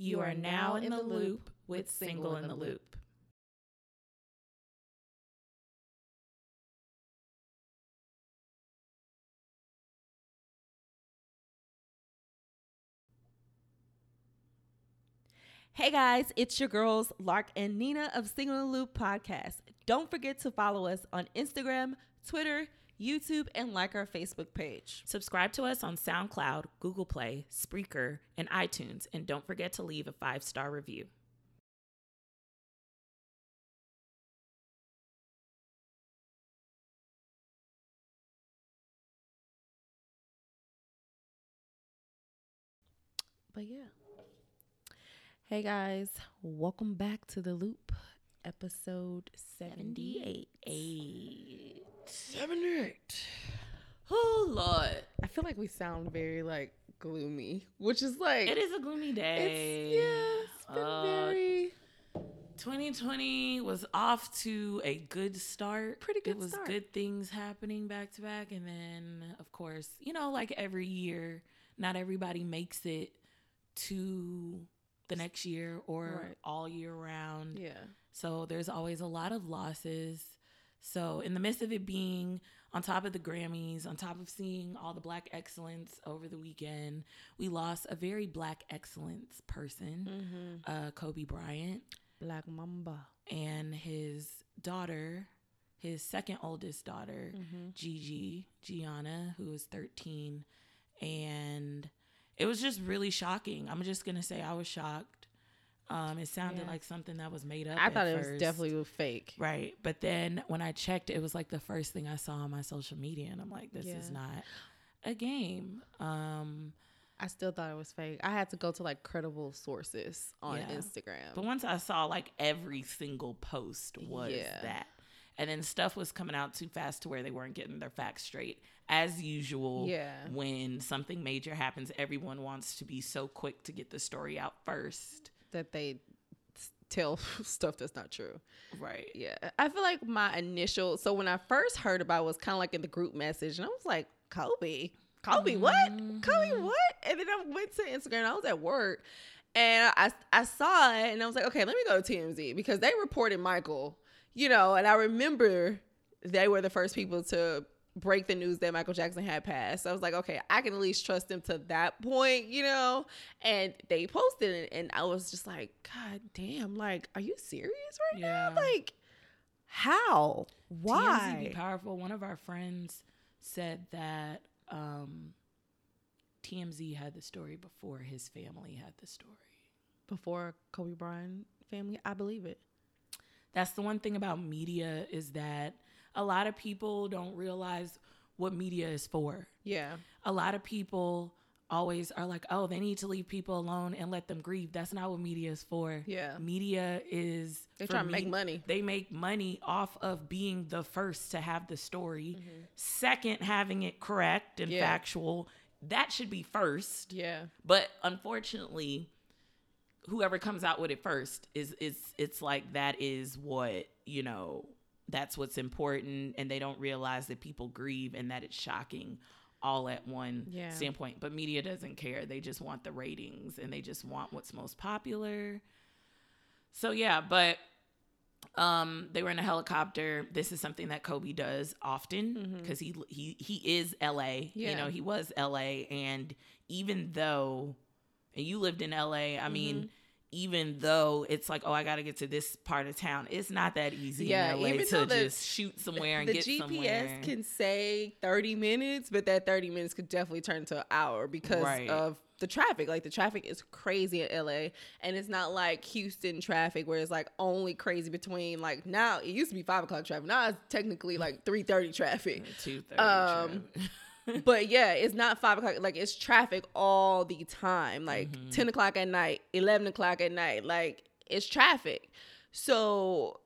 You are now in the loop with Single in the Loop. Hey guys, it's your girls, Lark and Nina of Single in the Loop podcast. Don't forget to follow us on Instagram, Twitter, YouTube, and like our Facebook page. Subscribe to us on SoundCloud, Google Play, Spreaker, and iTunes. And don't forget to leave a five star review. But yeah. Hey guys, welcome back to the loop, episode 78. 78. 78. Oh, Lord. I feel like we sound very like gloomy, which is like It is a gloomy day. It's, yeah, it's been Uh, very 2020 was off to a good start. Pretty good It was start. good things happening back to back. And then, of course, you know, like every year, not everybody makes it to the next year or Right. all year round. yeah. So there's always a lot of losses. So in the midst of it being on top of the Grammys, on top of seeing all the black excellence over the weekend, we lost a very black excellence person, Mm-hmm. uh, Kobe Bryant, Black Mamba. and his daughter, his second oldest daughter, Mm-hmm. Gigi, Gianna, who was 13. And it was just really shocking. I'm just going to say I was shocked. Um, it sounded Yeah. like something that was made up. I thought it was definitely fake. Right. But then when I checked, it was like the first thing I saw on my social media. And I'm like, this is not a game. Um, I still thought it was fake. I had to go to like credible sources on Yeah. Instagram. but once I saw like every single post was Yeah. that. And then stuff was coming out too fast to where they weren't getting their facts straight. As usual, Yeah. when something major happens, everyone wants to be so quick to get the story out first. That they tell stuff that's not true. Right. Yeah. I feel like my initial so when I first heard about it was kind of like in the group message and I was like, Kobe. Kobe, what? Kobe, mm-hmm. what? And then I went to Instagram. I was at work and I I saw it and I was like, okay, let me go to TMZ because they reported Michael, you know, and I remember they were the first people to break the news that Michael Jackson had passed. So I was like, okay, I can at least trust them to that point, you know? And they posted it and I was just like, God damn, like, are you serious right Yeah. now? Like, how? TMZ Why? be powerful. One of our friends said that um, TMZ had the story before his family had the story. Before Kobe Bryant family, I believe it. That's the one thing about media is that a lot of people don't realize what media is for. Yeah. A lot of people always are like, "Oh, they need to leave people alone and let them grieve." That's not what media is for. Yeah. Media is They trying to make money. They make money off of being the first to have the story. Mm-hmm. Second, having it correct and Yeah. factual. That should be first. Yeah. But unfortunately, whoever comes out with it first is is it's like that is what, you know, that's what's important and they don't realize that people grieve and that it's shocking all at one Yeah. standpoint. But media doesn't care. They just want the ratings and they just want what's most popular. So yeah, but um they were in a helicopter. This is something that Kobe does often because he he he is LA. You know, he was LA and even though and you lived in LA, I mean even though it's like, oh, I got to get to this part of town, it's not that easy Yeah, in LA even to though the- just shoot somewhere and get to the get GPS somewhere. can say 30 minutes, but that 30 minutes could definitely turn to an hour because Right. of the traffic. Like the traffic is crazy in LA, and it's not like Houston traffic where it's like only crazy between like now it used to be five o'clock traffic. Now it's technically like 3:30 traffic. Two thirty. Um, but yeah, it's not five o'clock. Like it's traffic all the time. Like Mm-hmm. 10 o'clock at night, 11 o'clock at night. Like it's traffic. So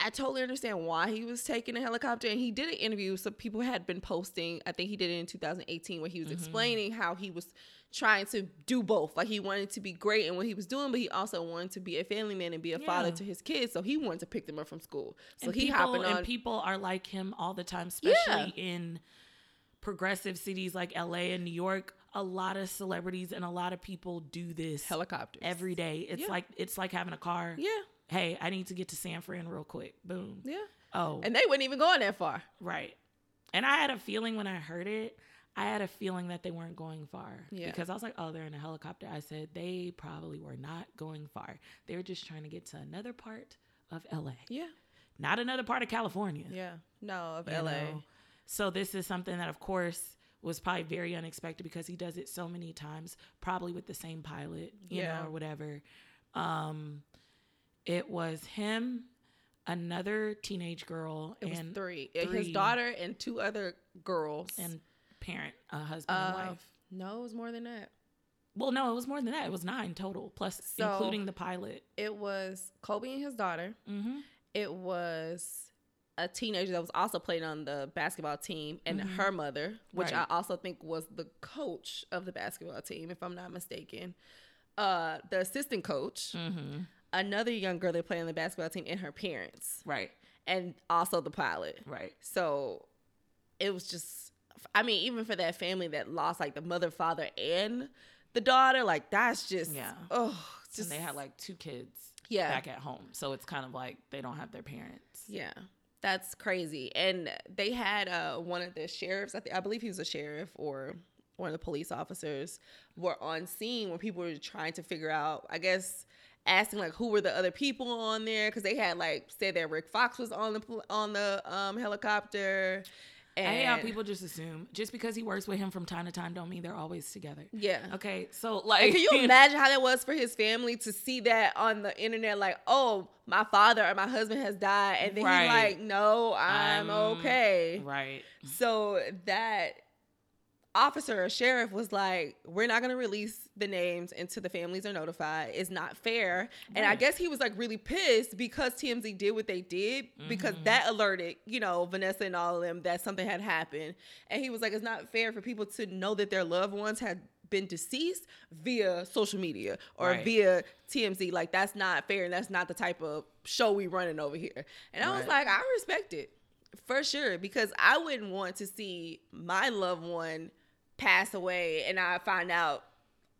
I totally understand why he was taking a helicopter. And he did an interview. So people had been posting, I think he did it in 2018, where he was explaining how he was trying to do both. Like he wanted to be great in what he was doing, but he also wanted to be a family man and be a father to his kids. So he wanted to pick them up from school. So and he people, hopping on. and people are like him all the time, especially in progressive cities like LA and New York. a lot of celebrities and a lot of people do this Helicopters. every day. It's Yeah. like it's like having a car. Yeah. Hey, I need to get to San Fran real quick. Boom. Yeah. Oh, And they weren't even going that far. right. And I had a feeling when I heard it, I had a feeling that they weren't going far. Yeah. Because I was like, oh, they're in a helicopter. I said they probably were not going far. They were just trying to get to another part of LA, Yeah. not another part of California. Yeah. No, of you LA. know? So this is something that, of course, was probably very unexpected because he does it so many times, probably with the same pilot, you Yeah. know, or whatever. Um, it was him, another teenage girl, It was and three. Uh, His daughter and two other girls. and parent, a husband and Uh, wife. no, it was more than that. Well, no, it was more than that. It was nine total, plus So- including the pilot. It was Kobe and his daughter. Mm-hmm. It was a teenager that was also playing on the basketball team and Mhm. her mother, which Right. I also think was the coach of the basketball team, if I'm not mistaken. Uh, the assistant coach, Mm-hmm. another young girl that played on the basketball team, and her parents, Right, and also the pilot. right. So it was just, I mean, even for that family that lost like the mother, father, and the daughter, like that's just, Yeah. oh, just and they had like two kids yeah, back at home, so it's kind of like they don't have their parents. yeah, that's crazy. And they had uh one of the sheriffs, I, th- I believe he was a sheriff or one of the police officers, were on scene when people were trying to figure out, I guess. Asking like who were the other people on there because they had like said that Rick Fox was on the on the um helicopter, and I hate how people just assume just because he works with him from time to time don't mean they're always together. yeah Okay, so And like, can you imagine how that was for his family to see that on the internet? Like, oh, my father or my husband has died, and then Right. he's like, "No, I'm, I'm- okay." right? So that officer or sheriff was like, "We're not going to release the names until the families are notified. It's not fair." And I guess he was like really pissed because TMZ did what they did because Mhm. that alerted, you know, Vanessa and all of them that something had happened. And he was like, "It's not fair for people to know that their loved ones had." been deceased via social media or Right. via TMZ like that's not fair and that's not the type of show we running over here. And I was like I respect it for sure because I wouldn't want to see my loved one pass away and I find out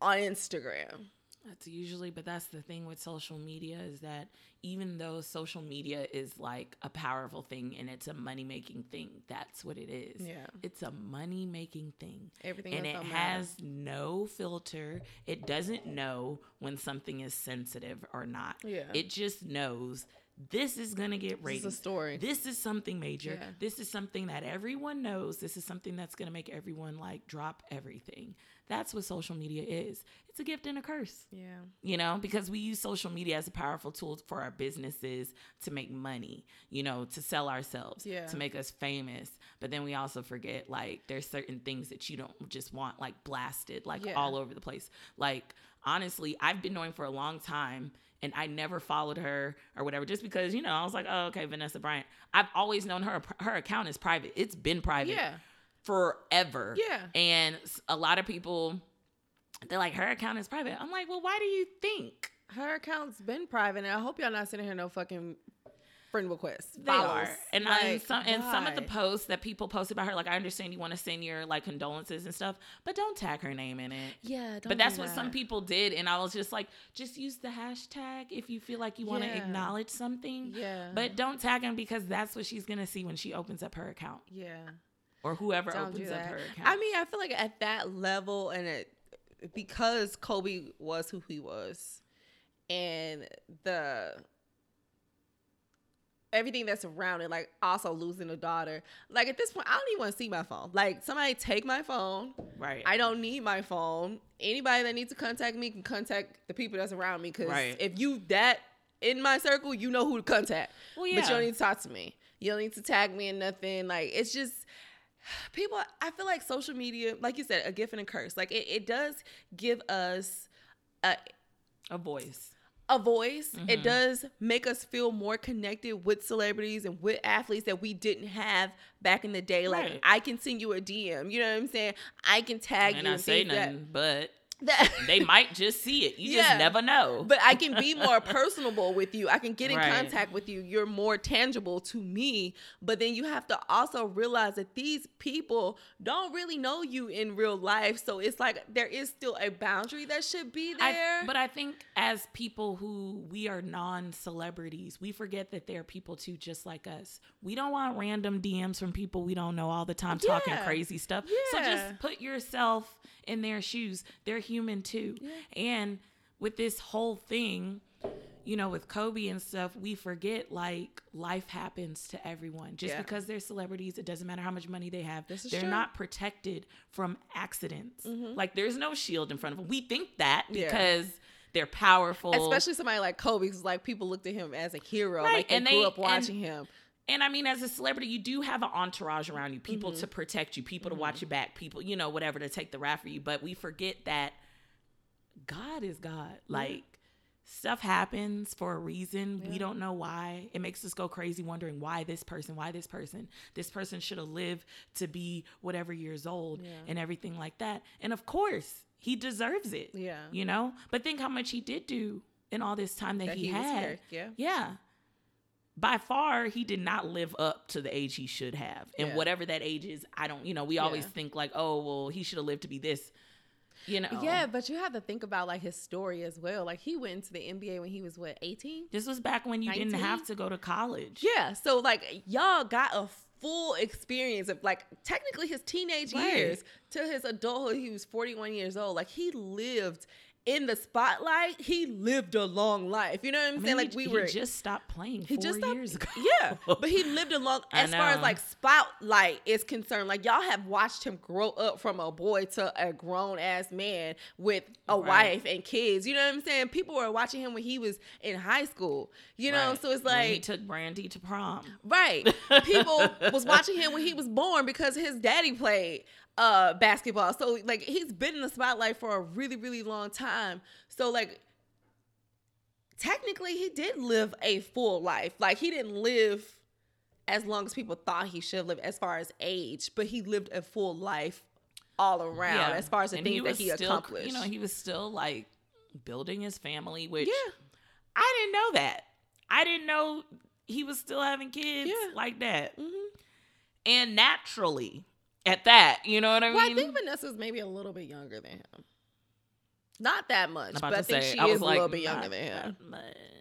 on Instagram. That's usually, but that's the thing with social media is that even though social media is like a powerful thing and it's a money making thing, that's what it is. Yeah. It's a money making thing. Everything and it matter. has no filter. It doesn't know when something is sensitive or not. Yeah. It just knows this is to get This rated. is a story. This is something major. Yeah. This is something that everyone knows. This is something that's to make everyone like drop everything. That's what social media is. It's a gift and a curse yeah. you know, because we use social media as a powerful tool for our businesses to make money, you know, to sell ourselves, Yeah. to make us famous. But then we also forget like there's certain things that you don't just want like blasted like Yeah. all over the place. Like honestly, I've been knowing for a long time and I never followed her or whatever just because, you know, I was like, "Oh, okay, Vanessa Bryant." I've always known her her account is private. It's been private Yeah. forever. Yeah. And a lot of people they're like her account is private. I'm like, "Well, why do you think Her account's been private and I hope y'all not sitting here no fucking friend requests. They follows. are, and Like, and some and some of the posts that people posted about her, like I understand you want to send your like condolences and stuff, but don't tag her name in it. Yeah, don't but that's what some people did, and I was just like, just use the hashtag if you feel like you want to Yeah. acknowledge something. Yeah. But don't tag him because that's what she's gonna see when she opens up her account, yeah. or whoever Don't opens up her account. I mean, I feel like at that level and it because Kobe was who he was and the everything that's around it, like also losing a daughter. Like at this point, I don't even want to see my phone. Like somebody take my phone. right. I don't need my phone. Anybody that needs to contact me can contact the people that's around me. Because Right. if you that in my circle, you know who to contact. well, yeah. But you don't need to talk to me. You don't need to tag me in nothing. Like it's just people. I feel like social media, like you said, a gift and a curse. Like it, it does give us a a voice. A voice. It Mhm. does make us feel more connected with celebrities and with athletes that we didn't have back in the day. Like Right. I can send you a DM. You know what I'm saying? I can tag and you I and say things that- nothing, but that they might just see it. You Yeah. just never know. but I can be more personable with you. I can get in Right. contact with you. You're more tangible to me. But then you have to also realize that these people don't really know you in real life. So it's like there is still a boundary that should be I- there. but I think as people who we are non-celebrities, we forget that there are people too, just like us. We don't want random DMs from people we don't know all the time talking crazy stuff. So just put yourself in their shoes. They're human too. And with this whole thing, you know, with Kobe and stuff, we forget like life happens to everyone. Just Yeah. because they're celebrities, it doesn't matter how much money they have. This is they're true. Mm-hmm. not protected from accidents. Like there's no shield in front of them. We think that Yeah. because they're powerful. Especially somebody like Kobe, because like people looked at him as a hero. Right, Like they and grew they- up watching him. And I mean, as a celebrity, you do have an entourage around you, people Mm-hmm. to protect you, people to watch your back, people, you know, whatever to take the rap for you. But we forget that God is God. Like stuff happens for a reason. We don't know why. It makes us go crazy wondering why this person, why this person, this person should have lived to be whatever years old Yeah. and everything like that. And of course, he deserves it. Yeah. You know? But think how much he did do in all this time that, That he, he had. here, yeah. Yeah. By far, he did not live up to the age he should have. And Yeah. whatever that age is, I don't, you know, we always Yeah. think like, oh, well, he should have lived to be this. You know? Yeah, but you have to think about like his story as well. Like he went into the NBA when he was what, 18? This was back when you didn't have to go to college. Yeah. So like y'all got a full experience of like technically his teenage Right. years to his adulthood. He was 41 years old. Like he lived in the spotlight. He lived a long life. You know what I'm I mean, saying? Like we he were just stopped playing he just stopped, years ago. Yeah, but he lived a long. As far as like spotlight is concerned, like y'all have watched him grow up from a boy to a grown ass man with a Right. wife and kids. You know what I'm saying? People were watching him when he was in high school. You know, Right. so it's When like he took Brandy to prom. Right. People was watching him when he was born because his daddy played uh basketball. So like he's been in the spotlight for a really really long time. So like technically he did live a full life. Like he didn't live as long as people thought he should live as far as age, but he lived a full life all around yeah. as far as the And things that was he still, accomplished. You know, he was still like building his family, which yeah. I didn't know that. I didn't know he was still having kids Yeah. like that. Mhm. And naturally, at that, you know what I mean? Well, I think Vanessa's maybe a little bit younger than him. Not that much, but I think say, she I is like, a little bit younger than him.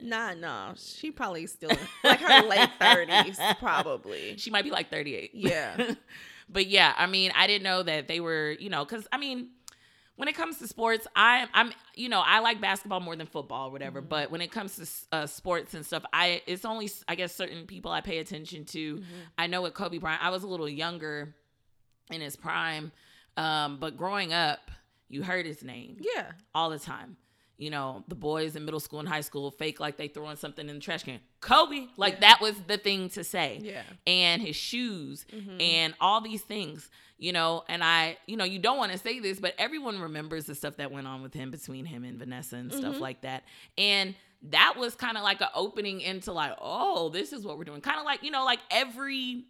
Nah, no, she probably still like her late thirties, probably. She might be like 38. Yeah. but yeah, I mean, I didn't know that they were, you know, because I mean, when it comes to sports, I, I'm, you know, I like basketball more than football or whatever. But when it comes to uh, sports and stuff, I, it's only, I guess, certain people I pay attention to. I know with Kobe Bryant, I was a little younger in his prime, um, but growing up, you heard his name Yeah, all the time. You know, the boys in middle school and high school fake like they throwing something in the trash can. Kobe, like Yeah. that was the thing to say. yeah, And his shoes Mhm. and all these things, you know. And I, you know, you don't want to say this, but everyone remembers the stuff that went on with him between him and Vanessa and stuff Mhm. like that. And that was kind of like an opening into like, oh, this is what we're doing. Kind of like, you know, like every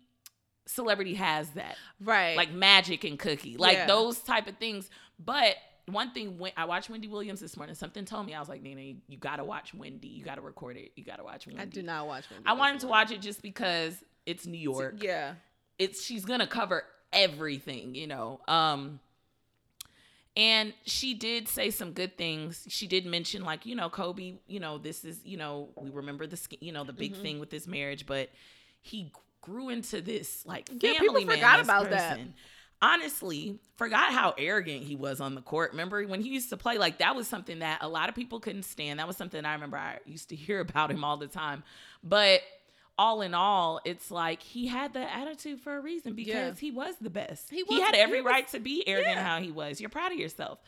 celebrity has that. Right. like magic and cookie like Yeah. those type of things. But one thing when i watched wendy williams this morning. Something told me i was like nina you, you gotta watch wendy. You gotta record it. You gotta watch wendy. I do not watch. Wendy i wanted to watch it just because it's new york. Yeah, it's she's gonna cover everything you know um and she did say some good things. She did mention like you know kobe you know this is you know we remember the you know the big Mhm. thing with this marriage but he grew into this like family Yeah, people man, forgot about that. honestly forgot how arrogant he was on the court remember when he used to play like that was something that a lot of people couldn't stand that was something i remember i used to hear about him all the time but all in all, it's like he had the attitude for a reason because Yeah. he was the best. He He, had every he was- right to be arrogant yeah. how he was. You're proud of yourself.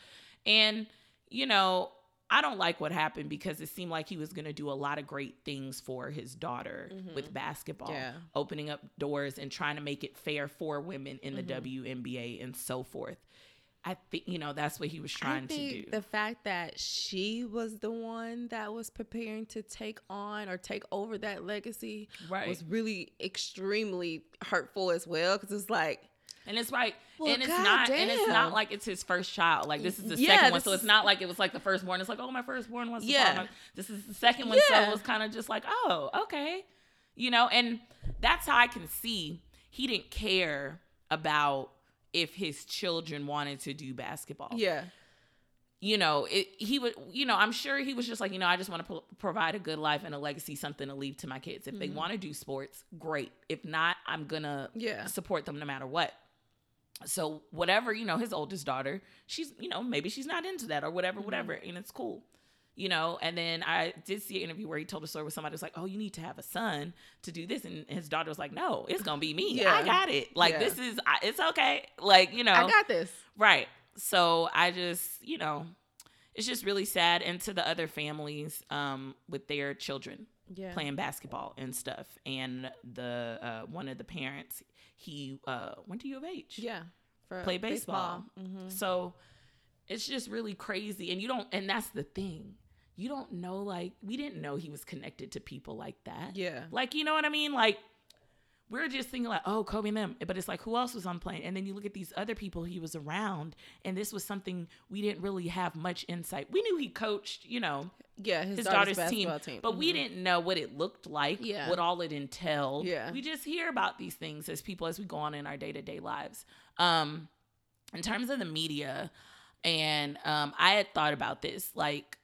And, you know, I don't like what happened because it seemed like he was going to do a lot of great things for his daughter Mhm. with basketball, Yeah. opening up doors and trying to make it fair for women in the Mhm. WNBA and so forth. I think, you know, that's what he was trying to do. the fact that she was the one that was preparing to take on or take over that legacy right. was really extremely hurtful as well. Because it's like And it's like, Well, and it's God not, and it's not like it's his first child. Like this is the Yeah, second one, so it's not like it was like the firstborn. It's like, oh, my firstborn wants to Yeah. This is the second one, so it was kind of just like, oh, okay, you know. And that's how I can see he didn't care about if his children wanted to do basketball Yeah. you know, it, he would, you know, I'm sure he was just like, you know, I just want to pro- provide a good life and a legacy, something to leave to my kids. If they Mm-hmm. want to do sports, great. If not, I'm gonna Yeah. support them no matter what. So whatever, you know, his oldest daughter, she's, you know, maybe she's not into that or whatever, Mm-hmm. whatever, and it's cool. You know, and then I did see an interview where he told a story where somebody was like, "Oh, you need to have a son to do this," and his daughter was like, "No, it's gonna be me. Yeah. I got it. Like Yeah. this is, it's okay. Like you know, I got this. Right. So I just, you know, it's just really sad. And to the other families um, with their children Yeah. playing basketball and stuff. And the uh, one of the parents, he uh, went to U of H. Yeah. For Play baseball. Mhm. So it's just really crazy. And you don't, and that's the thing. You don't know, like, we didn't know he was connected to people like that. Yeah. Like, you know what I mean? Like, we're just thinking like, oh, Kobe and them, but it's like who else was on the plane? And then you look at these other people he was around, and this was something we didn't really have much insight. We knew he coached, you know, Yeah. His, his, daughter's, daughter's, team, team. but we Mhm. didn't know what it looked like, Yeah. what all it entailed. Yeah. we just hear about these things as people as we go on in our day to day lives. Um, in terms of the media, and um, I had thought about this, like.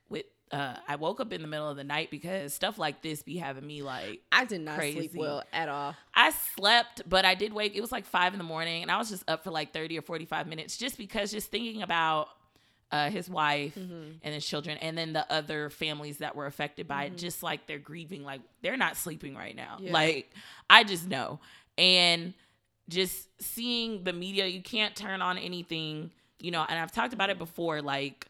Uh, I woke up in the middle of the night because stuff like this be having me like I did not crazy. sleep well at all. I slept, but I did wake. It was like five in the morning, and I was just up for like thirty or forty-five minutes, just because just thinking about uh, his wife Mm-hmm. and his children, and then the other families that were affected by it. Just like they're grieving, like they're not sleeping right now. Yeah. Like I just know, and just seeing the media, you can't turn on anything, you know. And I've talked about it before, like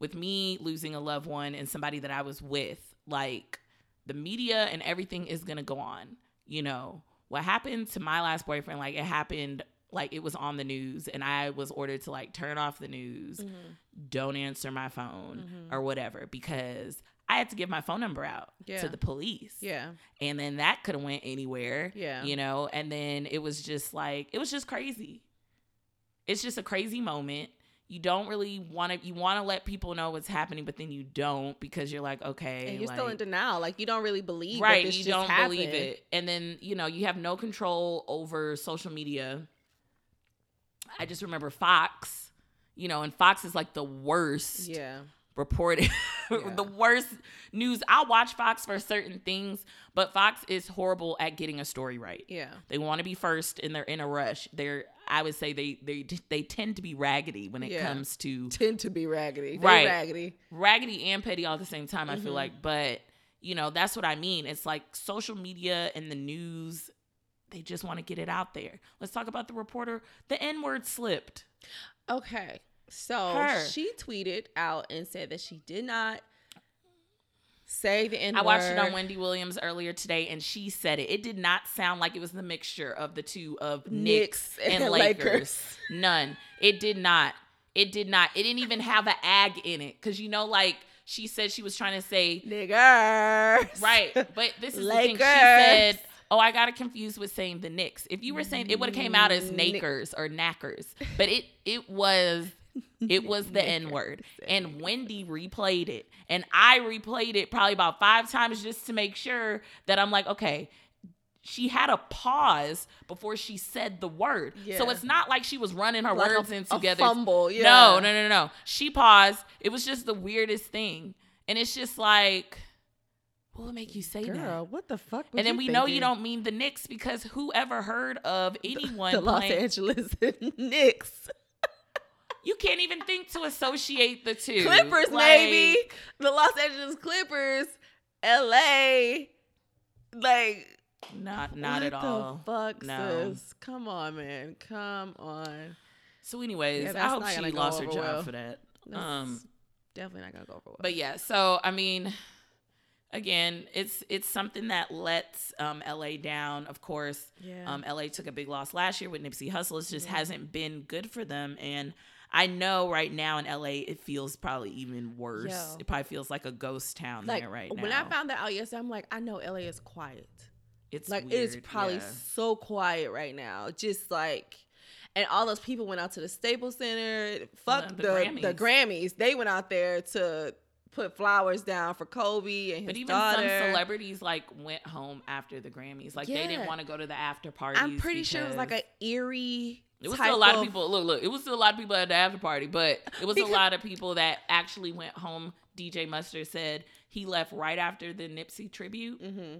with me losing a loved one and somebody that I was with, like the media and everything is gonna go on. You know, what happened to my last boyfriend, like it happened like it was on the news and I was ordered to like turn off the news, mm-hmm. don't answer my phone mm-hmm. or whatever because I had to give my phone number out Yeah. to the police. Yeah. And then that could have went anywhere. Yeah. You know, and then it was just like it was just crazy. It's just a crazy moment. You don't really want to you want to let people know what's happening, but then you don't because you're like, okay, And you're like, still in denial. Like you don't really believe right that this you just don't happened. believe it and then you know you have no control over social media i just remember fox you know and fox is like the worst Yeah. Reported Yeah. the worst news i'll watch fox for certain things but fox is horrible at getting a story right Yeah. they want to be first and they're in a rush they're i would say they they they tend to be raggedy when it Yeah. comes to Tend to be raggedy. They Right. raggedy. raggedy and petty all at the same time i Mm-hmm. feel like but you know that's what i mean it's like social media and the news they just want to get it out there let's talk about the reporter the n word slipped Okay. So Her. she tweeted out and said that she did not say the N word. I watched it on wendy williams earlier today and she said it it did not sound like it was the mixture of the two of knicks, Knicks and and lakers. Lakers. none it did not it did not it didn't even have an ag in it because you know like she said she was trying to say Niggers. Right. But this is the thing. She said, Oh, I got it confused with saying the Knicks. If you were saying it would have came out as Nakers or Knackers. But it it was it was the N word. And Wendy replayed it. And I replayed it probably about five times just to make sure that I'm like, okay, she had a pause before she said the word. So it's not like she was running her Like a- words in a together. fumble, yeah. No, no, no, no. She paused. It was just the weirdest thing. And it's just like, what would make you say that? Girl, what the fuck? And then we know you don't mean the Knicks because who ever heard of anyone the Los playing? Angeles Knicks. You can't even think to associate the two. Clippers, Like, maybe. The Los Angeles Clippers, LA. Like Not not at all. The fuck, No. sis? Come on, man. Come on. So, anyways, Yeah, I hope she lost her job well. for that. That's Um, definitely not gonna go over well. But yeah, so I mean, again, it's it's something that lets um, LA down. Of course, Yeah. um, LA took a big loss last year with Nipsey Hussle. It just hasn't been good for them, and I know right now in LA it feels probably even worse. Yo. It probably feels like a ghost town like there right now. when I found that out yesterday, I'm like, I know LA is quiet. it's like weird, it's probably yeah. so quiet right now. Just like and all those people went out to the Staples Center. Fuck the the, the, Grammys. Grammys. They went out there to put flowers down for Kobe and his But even daughter. some celebrities like went home after the Grammys. Like they didn't want to go to the after parties. I'm pretty sure it was like because- a eerie. It was still a lot of people. Look, look. It was still a lot of people at the after party, but it was Because- a lot of people that actually went home. DJ Mustard said he left right after the Nipsey tribute. hmm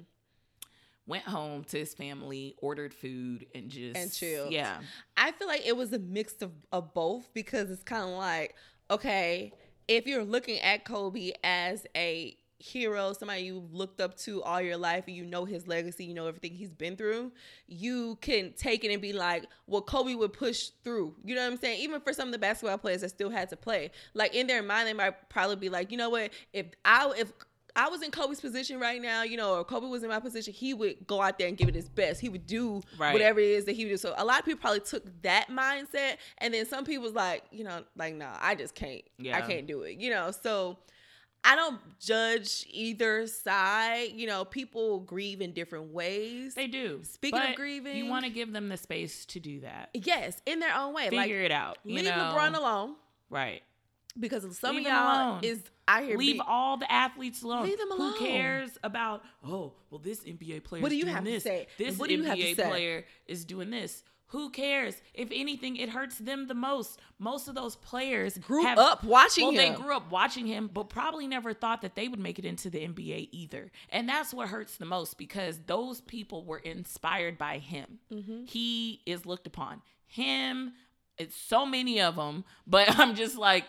Went home to his family, ordered food, and just And chilled. Yeah, I feel like it was a mix of, of both because it's kind of like, okay, if you're looking at Kobe as a hero, somebody you looked up to all your life, and you know his legacy, you know everything he's been through, you can take it and be like, well, Kobe would push through. You know what I'm saying? Even for some of the basketball players that still had to play, like in their mind, they might probably be like, you know what, if I if I was in Kobe's position right now, you know, or Kobe was in my position, he would go out there and give it his best. He would do Right. whatever it is that he would do. So a lot of people probably took that mindset, and then some people was like, you know, like, nah, I just can't. I can't do it. You know, so I don't judge either side. You know, people grieve in different ways. they do. Speaking of grieving- you want to give them the space to do that. yes, in their own way. Figure like, it out. Leave know? LeBron alone Right. because some Leave of y'all alone. is out here. Leave be- all the athletes alone. Leave them Who cares about? Oh, well, this NBA player. What do you doing have to this. say? This What do you have to NBA say? player is doing this. Who cares? If anything, it hurts them the most. Most of those players Grew have- up watching well, him. they grew up watching him, but probably never thought that they would make it into the NBA either. And that's what hurts the most because those people were inspired by him. Mm-hmm. He is looked upon. Him, it's so many of them, but I'm just like,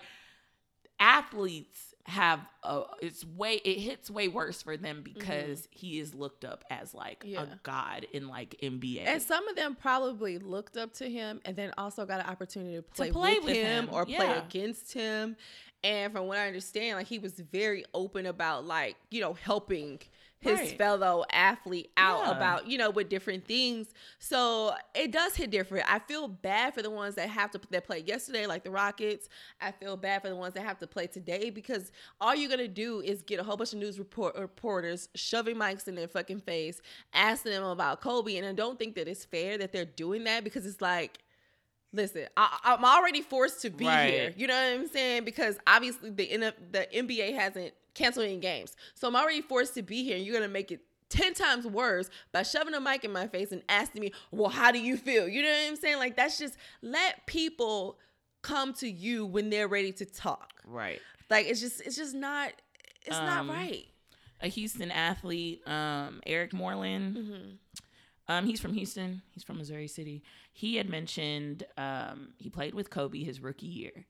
athletes have a it's way it hits way worse for them because he is looked up as like Mm-hmm. Yeah. a god in like NBA. And some of them probably looked up to him and then also got an opportunity to play, play with, with him, him, or play against him. And from what I understand, like he was very open about like, you know, helping his Right. fellow athlete out Yeah. about, you know, with different things. So it does hit different. I feel bad for the ones that have to that played yesterday, like the Rockets. I feel bad for the ones that have to play today because all you're gonna do is get a whole bunch of news report reporters shoving mics in their fucking face, asking them about Kobe, and I don't think that it's fair that they're doing that because it's like. Listen, I, I'm already forced to be Right. here. You know what I'm saying? Because obviously the the NBA hasn't canceled any games, so I'm already forced to be here. And you're gonna make it ten times worse by shoving a mic in my face and asking me, "Well, how do you feel?" You know what I'm saying? Like that's just let people come to you when they're ready to talk. right. Like it's just it's just not it's not Um, right. A Houston athlete, um, Eric Moreland. Mm-hmm. Um, he's from Houston. He's from Missouri City. He had mentioned um, he played with Kobe his rookie year,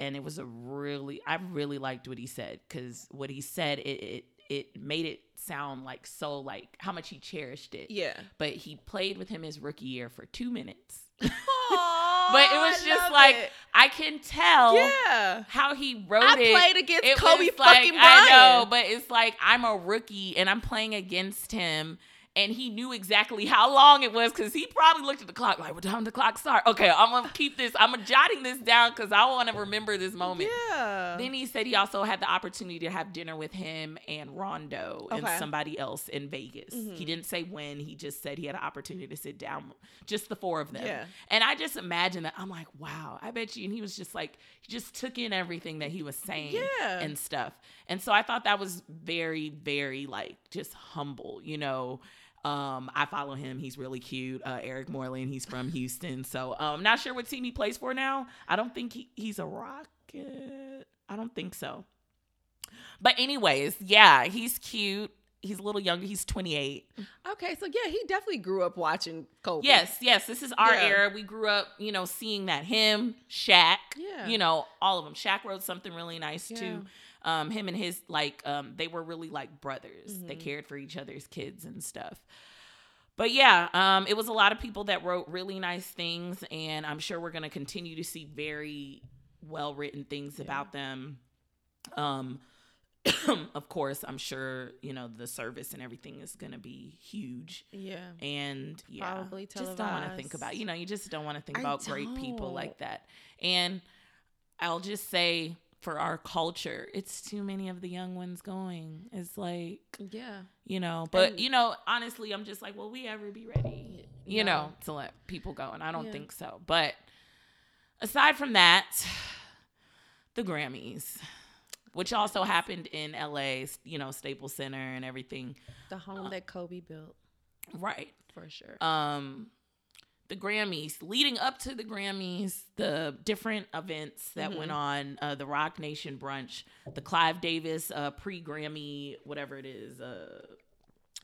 and it was a really I really liked what he said because what he said it, it it made it sound like so like how much he cherished it. Yeah. But he played with him his rookie year for two minutes. but but it was just like I can tell yeah. how he wrote I it. I played against It Kobe was like, fucking I know, but it's like I'm a rookie and I'm playing against him. And he knew exactly how long it was because he probably looked at the clock like, "What time the clock start?" Okay, I'm gonna keep this. I'm gonna jotting this down because I want to remember this moment. Yeah. Then he said he also had the opportunity to have dinner with him and Rondo and somebody else in Vegas. Mm-hmm. He didn't say when. He just said he had an opportunity to sit down, just the four of them. Yeah. And I just imagine that. I'm like, wow, I bet you. And he was just like, he just took in everything that he was saying Yeah. and stuff. And so I thought that was very, very like just humble, you know. Um, I follow him. He's really cute. Uh, Eric Moreland. He's from Houston. So um, I'm not sure what team he plays for now. I don't think he, he's a Rocket. I don't think so. But anyways, yeah, he's cute. He's a little younger. He's 28. Okay, so yeah, he definitely grew up watching Kobe. Yes, yes. This is our Yeah. era. We grew up, you know, seeing that him, Shaq, Yeah. you know, all of them. Shaq wrote something really nice Yeah. too. Um, him and his like, um, they were really like brothers. They Mhm. cared for each other's kids and stuff. But yeah, um, it was a lot of people that wrote really nice things, and I'm sure we're gonna continue to see very well written things Yeah. about them. Um, of course, I'm sure you know the service and everything is gonna be huge Yeah. and yeah, Probably just don't want to think about. You know, you just don't want to think I about great people like that. And I'll just say for our culture. It's too many of the young ones going. It's like Yeah. you know, but And- you know, honestly, I'm just like, will we ever be ready? You No. know, to let people go, and I don't Yeah. think so. But aside from that, the Grammys, which also happened in LA, you know, Staples Center and everything. The home that Kobe built, Right. for sure. Um the Grammys, leading up to the Grammys, the different events that went on, uh, the Roc Nation brunch, the Clive Davis uh, pre-Grammy, whatever it is, uh,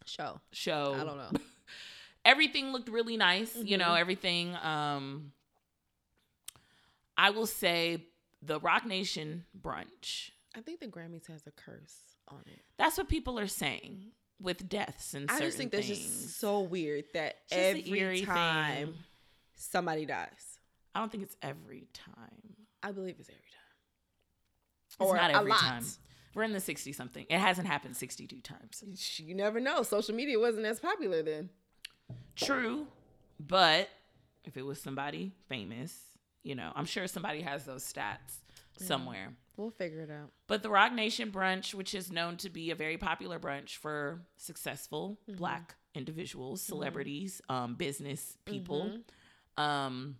Show. show. I don't know. everything looked really nice you know everything um i will say the roc nation brunch I think the Grammys has a curse on it. that's what people are saying with deaths and I just think that's things. just so weird that Just every time thing. somebody dies, i don't think it's every time I believe it's every time. it's Or not every time we're in the 60 something it hasn't happened 62 times You never know. Social media wasn't as popular then. true but if it was somebody famous you know i'm sure somebody has those stats mm. somewhere We'll figure it out. But the Roc Nation brunch, which is known to be a very popular brunch for successful Mm-hmm. black individuals, celebrities, um, business people. Mm-hmm. Um,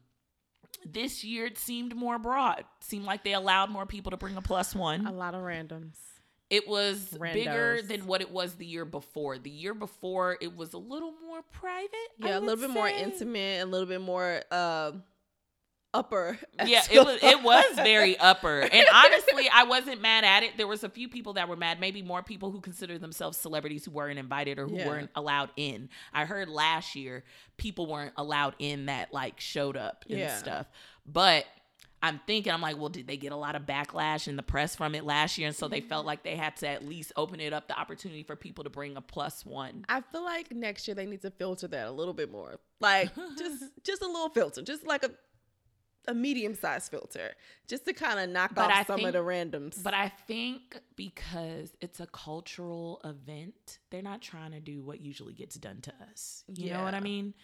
this year it seemed more broad. Seemed like they allowed more people to bring a plus one. A lot of randoms. It was bigger than what it was the year before. The year before it was a little more private. Yeah, a little bit more say. intimate, a little bit more uh, upper. Yeah, it was it was very upper. And honestly, I wasn't mad at it. There was a few people that were mad, maybe more people who consider themselves celebrities who weren't invited or who Yeah. weren't allowed in. I heard last year people weren't allowed in that like showed up and Yeah. stuff. But I'm thinking, I'm like, well, did they get a lot of backlash in the press from it last year? And so they felt mm-hmm. like they had to at least open it up the opportunity for people to bring a plus one. I feel like next year they need to filter that a little bit more. Like just just a little filter, just like a a medium sized filter, just to kind of knock But off I some think- of the randoms. But I think because it's a cultural event, they're not trying to do what usually gets done to us. You know what I mean?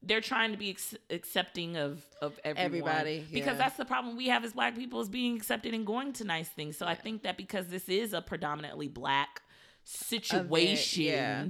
They're trying to be ex- accepting of of everyone. Everybody, because yeah. that's the problem we have as Black people is being accepted and going to nice things. So I think that because this is a predominantly Black situation, yeah.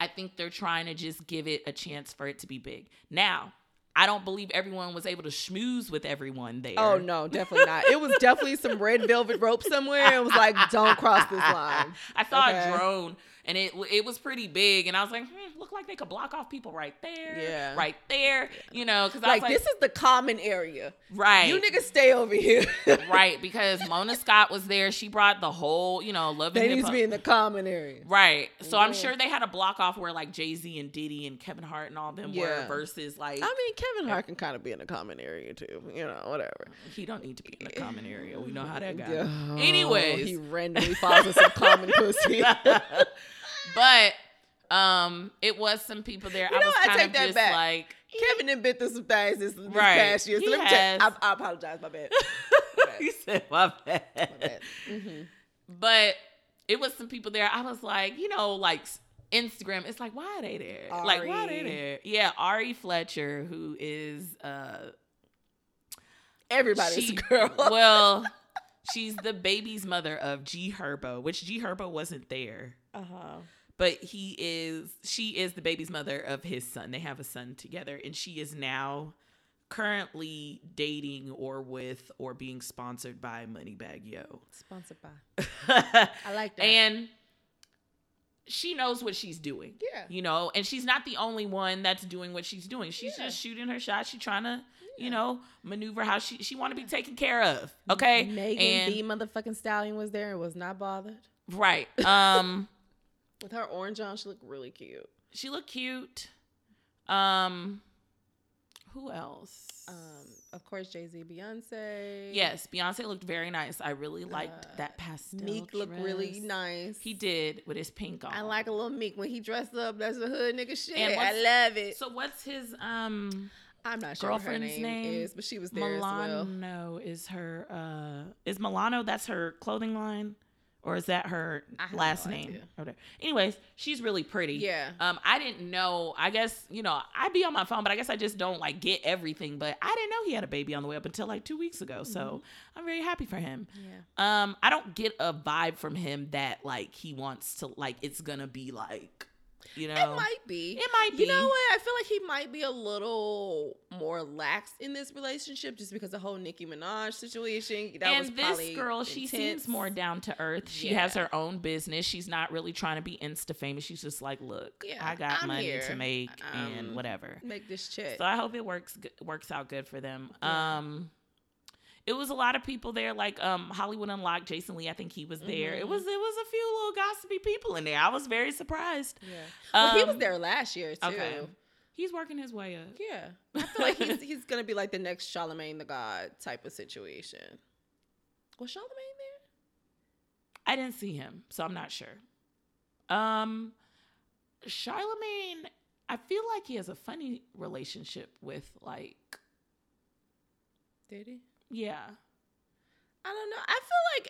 I think they're trying to just give it a chance for it to be big. Now. I don't believe everyone was able to schmooze with everyone there. Oh no, definitely not. It was definitely some red velvet rope somewhere. It was like, don't cross this line. I saw Okay. a drone and it it was pretty big, and I was like, hmm, look like they could block off people right there, Yeah. right there, you know, because I Like, was like, this is the common area. right, You niggas stay over here. right, because Mona Scott was there. She brought the whole, you know, love they need to be in the common area. Right, so I'm sure they had a block off where like Jay Z and Diddy and Kevin Hart and all them were versus like I mean, Kevin Hart can kind of be in the common area too. You know, whatever. he don't need to be in the common area. We know how that goes. Oh, Anyways, he randomly falls in some common pussy. But um, it was some people there. You I know? I take of that just back. like. Kevin done been through some things this, this Right. past year. So He let me tell has. I, I apologize. My bad. he said, "My bad." My bad. Mhm. But it was some people there. I was like, you know, like Instagram. It's like, why are they there? Like, why are they there? Yeah, Ari Fletcher, who is uh, Everybody's she- girl. well, she's the baby's mother of G Herbo, which G Herbo wasn't there. uh-huh. But he is, she is the baby's mother of his son. They have a son together, and she is now currently dating or with or being sponsored by Moneybag Yo. Sponsored by. I like that. and she knows what she's doing. Yeah. You know, and she's not the only one that's doing what she's doing. She's Yeah. just shooting her shot. She's trying to, you know, maneuver how she she want to be taken care of. Okay? Megan and B motherfucking stallion was there and was not bothered. right. Um With her orange on, she looked really cute. she looked cute. Um who else? Um, of course, Jay Z, Beyonce. yes, Beyonce looked very nice. I really liked Uh, that pastel. Meek looked really nice. He did with his pink on. I like a little Meek when he dressed up. That's a hood nigga shit. I love it. So what's his um I'm not sure girlfriend's name, name? is, but she was there as well. Milano is her uh is Milano that's her clothing line or is that her last no name? whatever. Anyways, she's really pretty. Yeah. Um, I didn't know. I guess you know I'd be on my phone, but I guess I just don't like get everything. But I didn't know he had a baby on the way up until like two weeks ago. So Mm-hmm. I'm very happy for him. Yeah. Um, I don't get a vibe from him that like he wants to like it's gonna be like, you know, It might be. It might be. You know what? I feel like he might be a little more lax in this relationship just because the whole Nicki Minaj situation. That was and this probably girl, she seems more down to earth. She has her own business. She's not really trying to be insta famous. She's just like, look, Yeah, I got I'm money here. to make and Um, whatever. make this check. So I hope it works works out good for them. Yeah. Um it was a lot of people there, like um Hollywood Unlocked, Jason Lee. I think he was there. It Mhm. was it was a few little gossipy people in there. I was very surprised. yeah. Well, he was Um, there last year too. Okay, he's working his way up. Yeah. I feel like he's he's gonna be like the next Charlemagne the God type of situation. Was Charlemagne there? I didn't see him, so I'm not sure. Um, Charlemagne, I feel like he has a funny relationship with like, Did he? Yeah. I don't know. I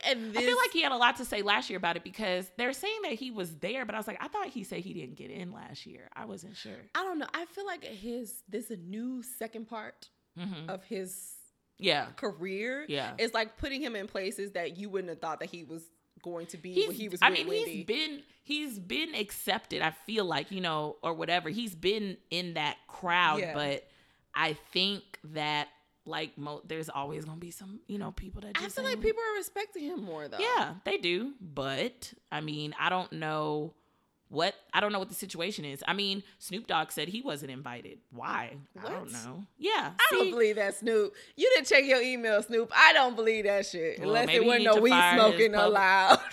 feel like this I feel like he had a lot to say last year about it because they're saying that he was there, but I was like, I thought he said he didn't get in last year. I wasn't sure. I don't know. I feel like his this a new second part hmm of his Yeah, career. yeah. It's like putting him in places that you wouldn't have thought that he was going to be He's, when he was I mean, Wendy. he's been he's been accepted. I feel like you know, or whatever. He's been in that crowd, Yeah. but I think that like mo- there's always gonna be some you know people that I feel like people are respecting him more though. Yeah, they do. But I mean, I don't know what I don't know what the situation is. I mean, Snoop Dogg said he wasn't invited. Why? I don't know. Yeah. I don't believe that, Snoop. You didn't check your email, Snoop. I don't believe that shit. Well, Unless it wasn't no weed smoking allowed.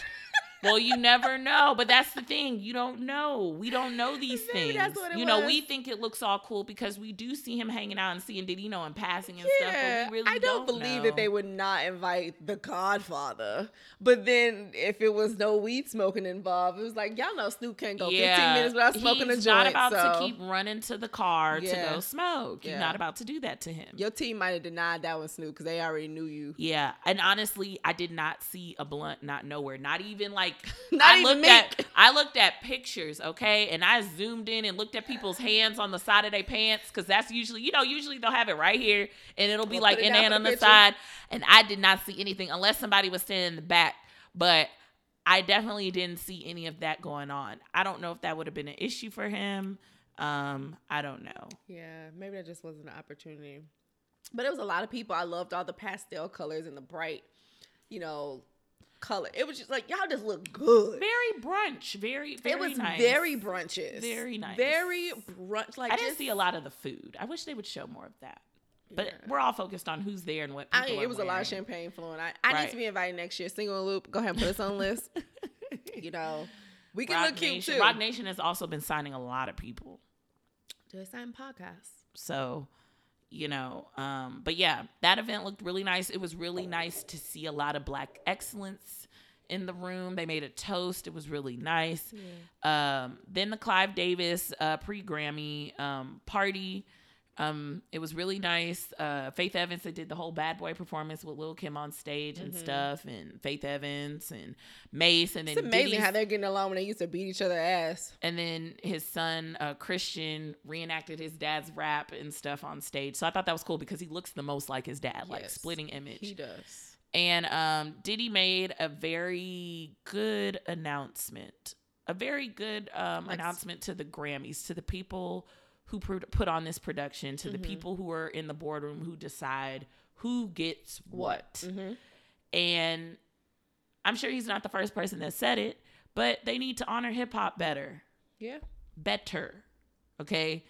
well, you never know. But that's the thing. You don't know. We don't know these Maybe things. that's what it you know, was. we think it looks all cool because we do see him hanging out and seeing know in passing and yeah, stuff. But we really I don't, believe know. that they would not invite the Godfather. But then if it was no weed smoking involved, it was like y'all know Snoop can't go 15 minutes without smoking he's a joint. He's not about so to keep running to the car Yeah. to go smoke. You're not about to do that to him. your team might have denied that one, Snoop, because they already knew you. Yeah, and honestly, I did not see a blunt, not nowhere, not even like Not I looked me. at I looked at pictures, okay, and I zoomed in and looked at people's hands on the side of their pants because that's usually you know usually they'll have it right here and it'll be We'll like in hand on the the picture. side, and I did not see anything unless somebody was standing in the back, but. I definitely didn't see any of that going on. I don't know if that would have been an issue for him. Um, I don't know. Yeah, maybe that just wasn't an opportunity. But it was a lot of people. I loved all the pastel colors and the bright, you know, color. It was just like y'all just look good. Very brunch, very very it was nice. very brunches. Very nice. Very brunch. Like I didn't just- see a lot of the food. I wish they would show more of that. But Yeah. we're all focused on who's there and what I, people it was a lot of champagne flowing. I, I need to be invited next year. Single loop. Go ahead and put us on list. you know, we can Rock look cute Nation, too. Roc Nation has also been signing a lot of people. Do they sign podcasts? So, you know, um, but yeah, that event looked really nice. It was really nice to see a lot of black excellence in the room. They made a toast. It was really nice. Um, then the Clive Davis uh, pre Grammy um, party. Um, it was really nice. Uh, Faith Evans they did the whole Bad Boy performance with Lil Kim on stage and stuff, and Faith Evans and Mase, and then Mm-hmm. It's amazing Diddy's- how they're getting along when they used to beat each other ass. and then his son uh, Christian reenacted his dad's rap and stuff on stage. So I thought that was cool because he looks the most like his dad, like splitting image. He does. And um, Diddy made a very good announcement, a very good um, Like announcement to the Grammys, to the people who put on this production, to the Mhm. people who are in the boardroom who decide who gets what. Mm-hmm. And I'm sure he's not the first person that said it, but they need to honor hip hop better Yeah. better. Okay.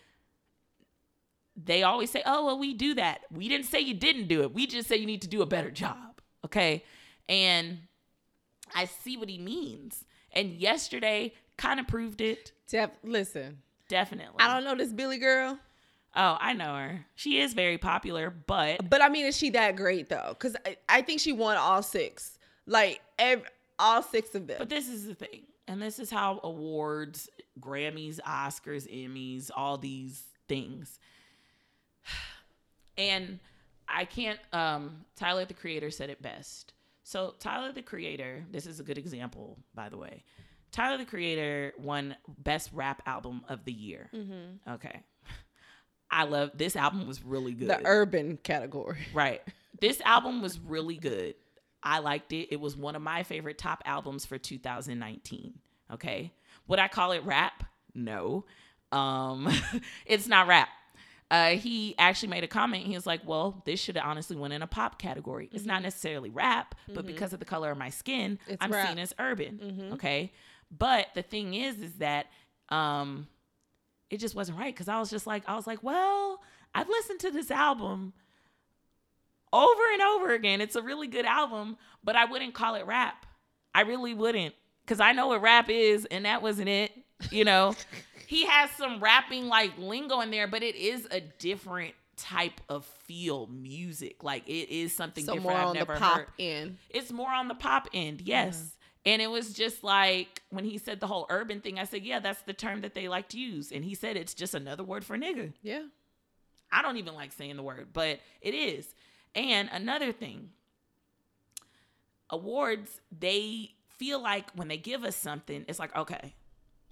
They always say, oh, well, we do that. We didn't say you didn't do it. We just say you need to do a better job. Okay. And I see what he means. And yesterday kind of proved it. Def- listen, Definitely. I don't know this Billie girl, oh, I know her. She is very popular, but but I mean, is she that great though? Because I, I think she won all six, like ev- all six of them. But this is the thing, and this is how awards, Grammys, Oscars, Emmys, all these things. And I can't. Um, Tyler, the creator, said it best. So Tyler the Creator, this is a good example, by the way. Tyler the Creator won Best Rap Album of the Year. Mm-hmm. Okay. I love this album was really good. The urban category. Right. This album was really good. I liked it. It was one of my favorite top albums for 2019. Okay. Would I call it rap? No. Um it's not rap. Uh he actually made a comment. He was like, "Well, this should have honestly win in a pop category. It's not necessarily rap, but because of the color of my skin, It's I'm rap. seen as urban." Mhm. Okay? But the thing is is that um it just wasn't right cuz I was just like I was like, "Well, I've listened to this album over and over again. It's a really good album, but I wouldn't call it rap. I really wouldn't because I know what rap is, and that wasn't it. You know, he has some rapping like lingo in there, but it is a different type of feel music. Like it is something So different more I've on the pop heard. end. It's more on the pop end, yes. And it was just like when he said the whole urban thing, I said, yeah, that's the term that they like to use. And he said it's just another word for nigga. Yeah. I don't even like saying the word, but it is. And another thing, awards, they feel like when they give us something, it's like, okay,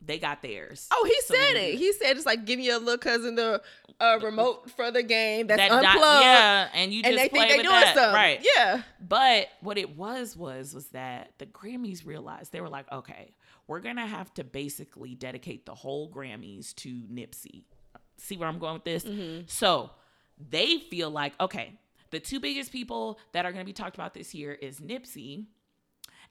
they got theirs. Oh, he So said it. He said it's like giving your little cousin the uh, remote for the game that's That unplugged. di- yeah, and you and they play think they're doing that. something. right? Yeah. But what it was was was that the Grammys realized they were like, okay, we're gonna have to basically dedicate the whole Grammys to Nipsey. See where I'm going with this? Mm-hmm. So they feel like, okay, the two biggest people that are gonna be talked about this year is Nipsey,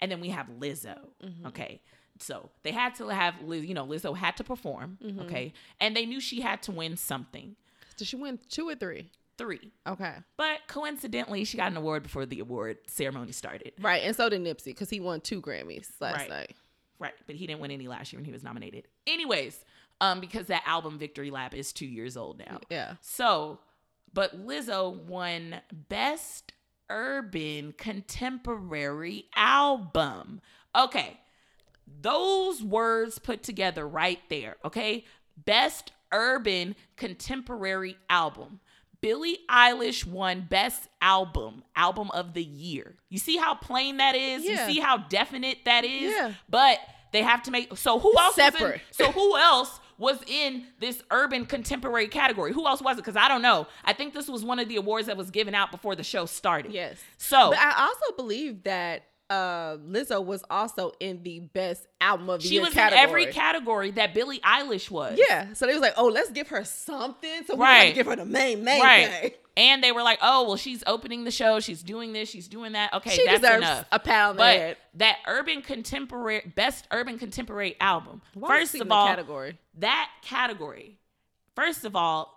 and then we have Lizzo. Mm-hmm. Okay. So they had to have Liz, you know, Lizzo had to perform, Mm-hmm. okay, and they knew she had to win something. Did she win two or three? Three. Okay. But coincidentally, she got an award before the award ceremony started. Right. And so did Nipsey because he won two Grammys last Right. night. Right, but he didn't win any last year when he was nominated. Anyways, um, because that album Victory Lap is two years old now. Yeah. So, but Lizzo won Best Urban Contemporary Album. Okay, those words put together right there. Okay, Best Urban Contemporary Album. Billie Eilish won Best Album, Album of the Year. You see how plain that is? Yeah. You see how definite that is? Yeah. But they have to make so who else Separate. so who else was in this urban contemporary category? Who else was it? Because I don't know. I think this was one of the awards that was given out before the show started. Yes. So But I also believe that uh Lizzo was also in the best album of the she year She was category. in every category that Billie Eilish was. Yeah. So they was like, oh, let's give her something. So we right. Right. give her the main main Right. thing. And they were like, oh, well, she's opening the show. She's doing this. She's doing that. Okay, She that's deserves enough. a pound. But head. that urban contemporary, best urban contemporary album. Why first of all, category. that category, first of all,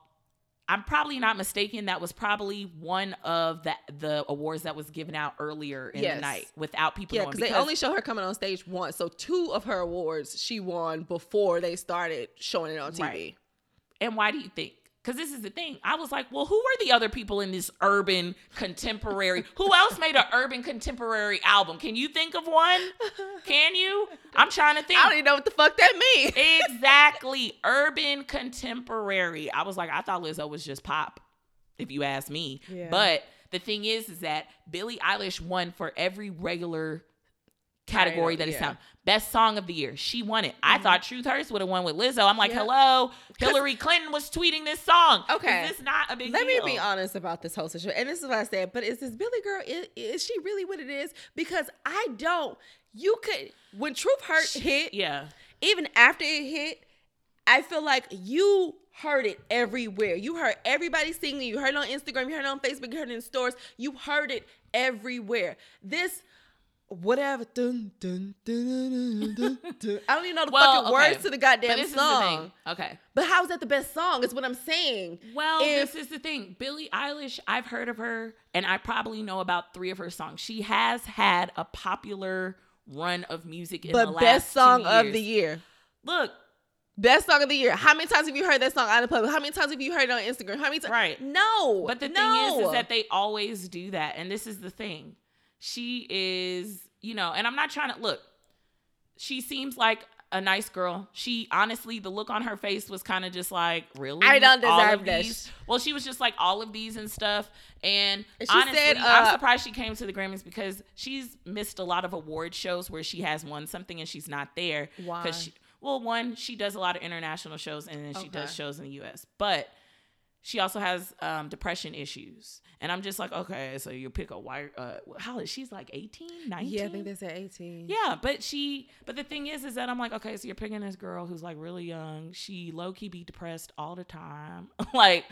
I'm probably not mistaken. That was probably one of the the awards that was given out earlier in Yes. the night without people Yeah, because they only show her coming on stage once. So two of her awards she won before they started showing it on TV. Right. And why do you think? Because this is the thing. I was like, well, who are the other people in this urban contemporary? who else made an urban contemporary album? Can you think of one? Can you? I'm trying to think. I don't even know what the fuck that means. exactly. Urban contemporary. I was like, I thought Lizzo was just pop, if you ask me. Yeah. But the thing is, is that Billie Eilish won for every regular category that is yeah. Mm-hmm. sound. Best song of the year. She won it. I thought Truth Hurts would have won with Lizzo. I'm like, Yeah. hello, Hillary Clinton was tweeting this song. Okay. Is this not a big Let me be honest about this whole situation. And this is what I said, but is this Billie girl, is, is she really what it is? Because I don't. You could, when Truth Hurts hit, Yeah. even after it hit, I feel like you heard it everywhere. You heard everybody singing. You heard it on Instagram. You heard it on Facebook. You heard it in stores. You heard it everywhere. This, whatever. Dun, dun, dun, dun, dun. I don't even know the fucking words to the goddamn this song. is the thing. Okay. But how is that the best song? Is what I'm saying. Well, this is the thing. Billie Eilish, I've heard of her and I probably know about three of her songs. She has had a popular run of music in the But last best song of the year. Look, Best song of the year. How many times have you heard that song out in public? How many times have you heard it on Instagram? How many times? Right. No. but the no. thing is, is that they always do that. And this is the thing. She is, you know, and I'm not trying to look. She seems like a nice girl. She honestly, the look on her face was kind of just like, really? I don't deserve this. these? Well, she was just like all of these and stuff. And And she honestly, said, I'm uh, surprised she came to the Grammys because she's missed a lot of award shows where she has won something and she's not there. Why? She, well, one, she does a lot of international shows and then she does shows in the U.S. But she also has um, depression issues. And I'm just like, okay, so you pick a white, uh, how is she's like 18, 19? Yeah, I think they said 18. Yeah, but she, but the thing is, is that I'm like, okay, so you're picking this girl who's like really young. She low key be depressed all the time. like,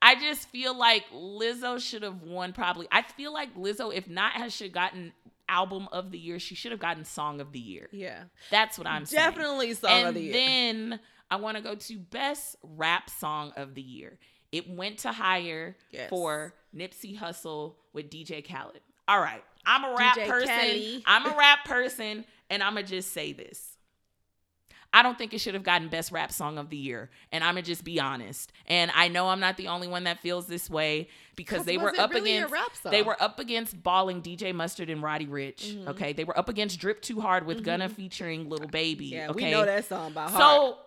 I just feel like Lizzo should have won probably. I feel like Lizzo, if not, has should gotten album of the year. She should have gotten song of the year. Yeah. That's what I'm saying. Definitely song and of the year. then I want to go to best rap song of the year. It went to higher Yes. for Nipsey Hussle with DJ Khaled. All right, I'm a rap DJ person. Khaled. I'm a rap person, and I'm gonna just say this. I don't think it should have gotten best rap song of the year, and I'm gonna just be honest. And I know I'm not the only one that feels this way because they were up really against they were up against balling DJ Mustard and Roddy Ricch. Mm-hmm. Okay, they were up against Drip Too Hard with Gunna featuring Little Baby. Yeah, okay, we know that song by heart. so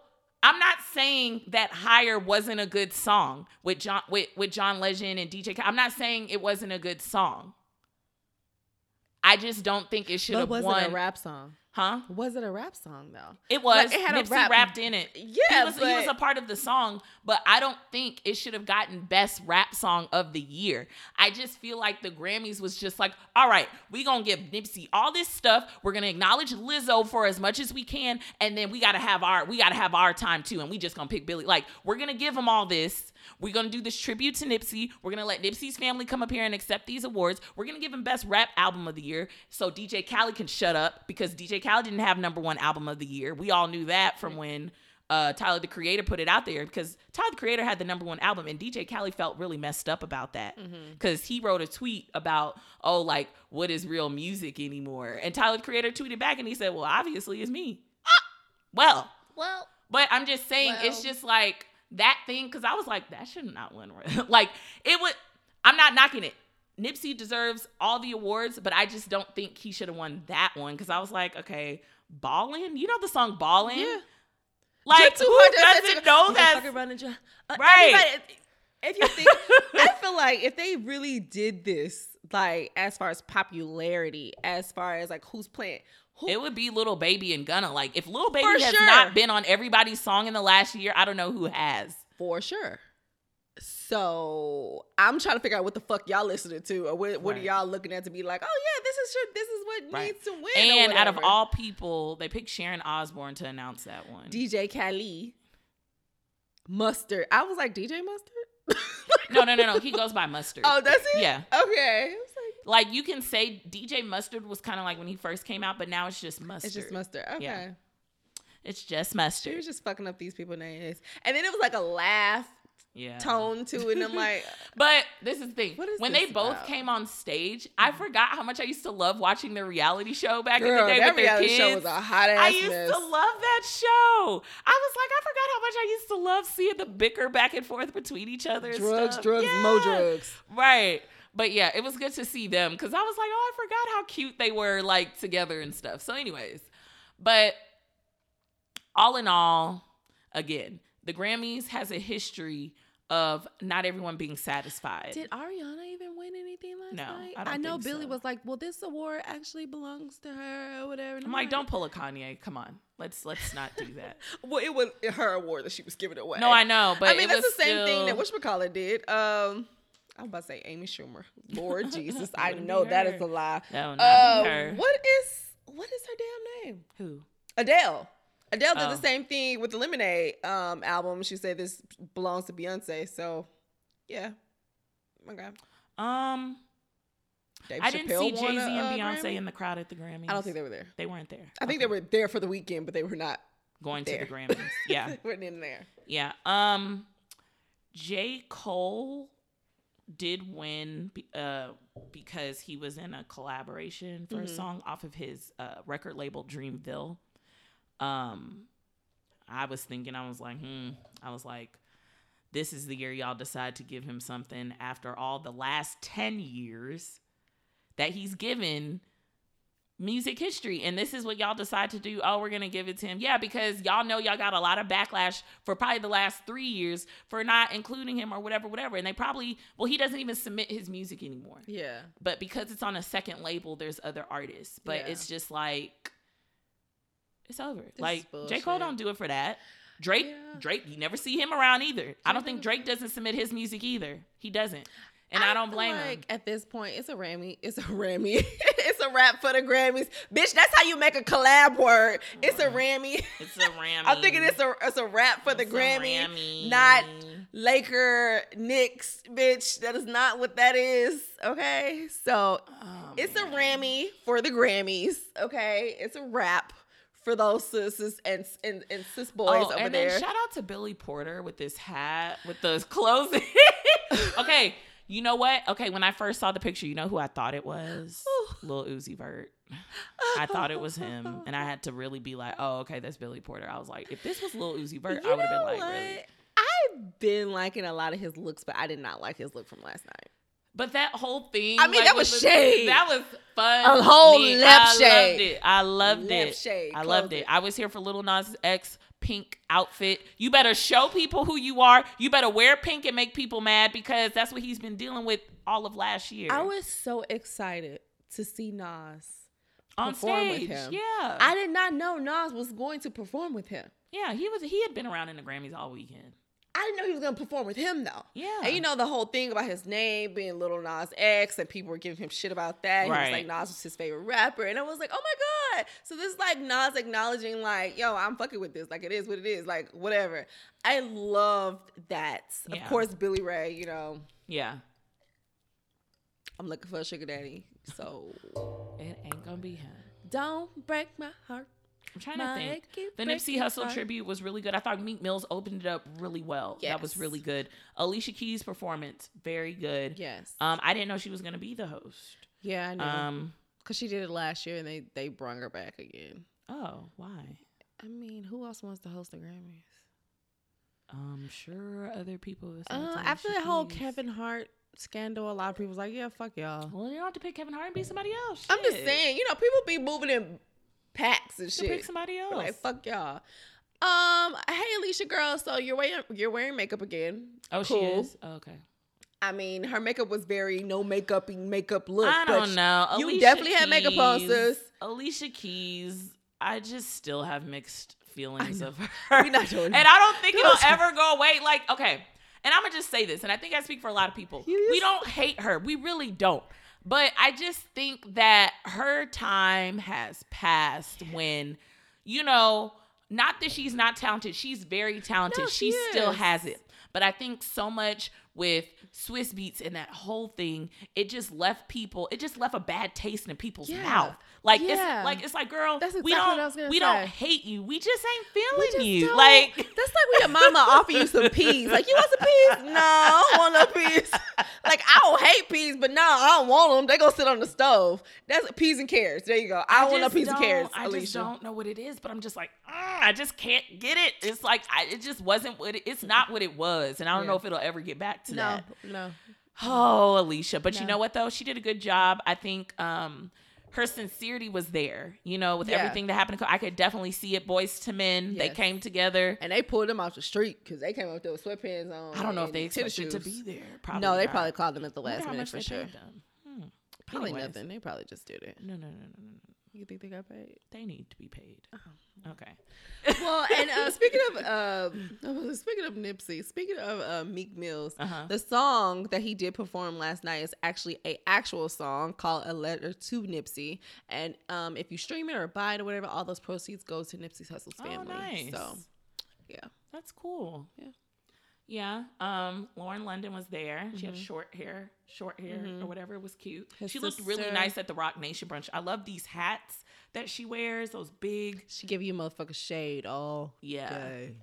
I'm not saying that Higher wasn't a good song with John with, with John Legend and DJ. Khaled. I'm not saying it wasn't a good song. I just don't think it should have won. it a rap song? Huh? Was it a rap song though? It was. Like, it had a Nipsey rap- rapped in it. Yeah, he was, he was a part of the song, but I don't think it should have gotten best rap song of the year. I just feel like the Grammys was just like, all right, we gonna give Nipsey all this stuff. We're gonna acknowledge Lizzo for as much as we can, and then we gotta have our we gotta have our time too, and we just gonna pick Billie. Like we're gonna give him all this. We're gonna do this tribute to Nipsey. We're gonna let Nipsey's family come up here and accept these awards. We're gonna give him best rap album of the year, so DJ Khaled can shut up because DJ Khaled didn't have number one album of the year. We all knew that from when uh, Tyler the Creator put it out there because Tyler the Creator had the number one album, and DJ Khaled felt really messed up about that because he wrote a tweet about, oh, like what is real music anymore? And Tyler the Creator tweeted back and he said, well, obviously it's me. Ah! Well, Well, but I'm just saying, it's just like that thing because I was like, that should not win. like it would. I'm not knocking it. Nipsey deserves all the awards, but I just don't think he should have won that one because I was like, okay, ballin'. You know the song "Ballin'? Yeah. Like who doesn't know that? Uh, Right. If you think, I feel like if they really did this, like as far as popularity, as far as like who's playing, who, It would be Little Baby and Gunna. Like if Little Baby For has sure. not been on everybody's song in the last year, I don't know who has. for sure. So I'm trying to figure out what the fuck y'all listening to, or what, what are y'all looking at to be like, oh yeah, this is sure, this is what Right. needs to win. And out of all people, they picked Sharon Osbourne to announce that one. DJ Khaled, Mustard. I was like DJ Mustard. no, no, no, no. He goes by Mustard. Oh, that's it. Yeah. Okay. Like, you can say DJ Mustard was kind of like when he first came out, but now it's just mustard. it's just mustard. Okay. Yeah. It's just She mustard. was just fucking up these people's names, and then it was like a laugh Yeah. tone to it, and I'm like, uh, But this is the thing. What is when they both about? came on stage, I mm-hmm. forgot how much I used to love watching their reality show back in the day that with their kids. show was a hot ass I used mess. to love that show. I was like, I forgot how much I used to love seeing the bicker back and forth between each other. drugs, drugs, mo drugs. Right. But yeah, it was good to see them because I was like, oh, I forgot how cute they were like together and stuff. So, anyways, but all in all, again, the Grammys has a history of not everyone being satisfied. Did Ariana even win anything last No, night? I don't know Billie so. was like, "Well, this award actually belongs to her or whatever." And I'm like, don't pull a Kanye. Come on, let's let's not do that. Well, it was her award that she was giving away. No, I know, but I mean, that's the same thing that still- whatchamacallit did. Um, I was about to say Amy Schumer. Lord Jesus, I know be that her. is a lie. No, not Uh, her. what is what is her damn name? Who? Adele. Adele did Oh. the same thing with the Lemonade um album. She said this belongs to Beyonce. So, yeah. Okay. Um, Dave I didn't Chappelle see Jay Z and uh, Beyonce Grammy? in the crowd at the Grammys. I don't think they were there. they weren't there. I think they were there for the weekend, but they were not going there. to the Grammys. Yeah. they weren't in there. Yeah. Um J. Cole did win uh because he was in a collaboration for a Mhm. song off of his uh record label Dreamville. Um I was thinking I was like, hmm, I was like this is the year y'all decide to give him something after all the last 10 years that he's given music history and this is what y'all decide to do. Oh we're gonna give it to him. Yeah because y'all know y'all got a lot of backlash for probably the last three years for not including him or whatever whatever. And they probably well he doesn't even submit his music anymore. Yeah. but because it's on a second label there's other artists. But Yeah. it's just like it's over. Like j. Cole don't do it for that. Drake Yeah. drake you never see him around either. I don't think drake doesn't submit his music either. He doesn't and i, I don't blame like him at this point it's a Grammy. It's a Grammy. it's a rap for the Grammys. Bitch, that's how you make a collab word. It's a mm. Grammy. it's a ram I'm thinking it's a it's a rap for the It's a Grammy, Grammy. not Laker Knicks, bitch. That is not what that is. Okay, so Oh, it's a man. Grammy for the Grammys. Okay, it's a rap for those sisters and and, and sis boys Oh, over and there. then shout out to Billy Porter with this hat, with those clothes. okay, you know what? Okay, when I first saw the picture, you know who I thought it was? Lil Uzi Vert. I thought it was him, and I had to really be like, "Oh, okay, that's Billy Porter." I was like, if this was Lil Uzi Vert, I would have been like, what? "Really?" I've been liking a lot of his looks, but I did not like his look from last night. But that whole thing, I mean, like, that was shade. That was fun. A whole left I shade. loved it. I loved Left it. shade. I loved it. it. I was here for Little Nas X pink outfit. You better show people who you are. You better wear pink and make people mad because that's what he's been dealing with all of last year. I was so excited to see Nas on perform with stage. him. Yeah, I did not know Nas was going to perform with him. yeah. He was. He had been around in the Grammys all weekend. I didn't know he was to perform with him though. Yeah. And you know the whole thing about his name being Little Nas X, and people were giving him shit about that. He was Right. like Nas was his favorite rapper, and I was like, oh my god. So this is like Nas acknowledging like, yo, I'm fucking with this. Like it is what it is. Like whatever. I loved that. Yeah. Of course, Billy Ray. You know, Yeah, I'm looking for a sugar daddy. So it ain't gonna be him. don't break my heart. I'm trying My to think. The Nipsey Hussle heart. tribute was really good. I thought Meek Mills opened it up really well. That was really good. Alicia Keys' performance, very good. Yes. Um, I didn't know she was gonna be the host. yeah, I know. Um, Cause she did it last year, and they they brung her back again. oh, why? I mean, who else wants to host the Grammys? I'm sure other people. Uh, after the whole Kevin Hart scandal, a lot of people was like, "Yeah, fuck y'all." Well, you don't have to pick Kevin Hart and be somebody else. I'm just saying, you know, people be moving in packs and You shit. pick somebody else. Like, fuck y'all. Um, hey Alicia, girl. So you're wearing you're wearing makeup again. oh, she is. Oh, okay. I mean, her makeup was very no makeup makeup look. I but don't know. You Alicia definitely had makeup on, sis. Alicia Keys. I just still have mixed feelings of her. We're not doing and that. I don't think it'll ever go away. Like, okay. And I'm gonna just say this, and I think I speak for a lot of people. You We don't hate her. We really don't. But I just think that her time has passed when, you know, not that she's not talented. She's very talented. No, she she still has it. But I think so much with Swizz Beatz and that whole thing, it just left people, it just left a bad taste in people's Yeah. mouth. Like Yeah. it's like it's like, girl, That's we don't what I was gonna we say. don't hate you. We just ain't feeling just you. don't- Like that's like when your mama offer you some peas. Like, you want some peas? No, I don't want no peas. Like, I don't hate peas, but no, I don't want them. They gonna sit on the stove. That's peas and carrots. There you go. I, don't want no peas and carrots, I Alicia. just don't know what it is, but I'm just like, "Mm, I just can't get it. It's like I, it just wasn't what it, it's not what it was, and I don't Yeah. know if it'll ever get back to no, that. no. no. Oh, Alicia. But you know what though? She did a good job. I think um her sincerity was there, you know, with Yeah. everything that happened. I could definitely see it. Boyz II Men, they came together. And they pulled them off the street because they came up there with sweatpants on. I don't know if they expected to be there. Probably no, they not. probably called them at the last minute for sure. Hmm. Probably Anyways. nothing. They probably just did it. No, no, no, no, no, no. You think they got paid? They need to be paid. Oh. Okay. well, and uh, speaking of um, speaking of Nipsey, speaking of uh, Meek Mills, Uh-huh. the song that he did perform last night is actually a actual song called "A Letter to Nipsey," and um, if you stream it or buy it or whatever, all those proceeds go to Nipsey Hussle's Oh, family. nice. So, yeah, That's cool. Yeah. Yeah. Um, Lauren London was there. She had short hair, short hair or whatever. It was cute. Mm-hmm. His she looked really nice at the Roc Nation brunch. I love these hats that she wears. Those big. she give you motherfucker shade all Yeah. day.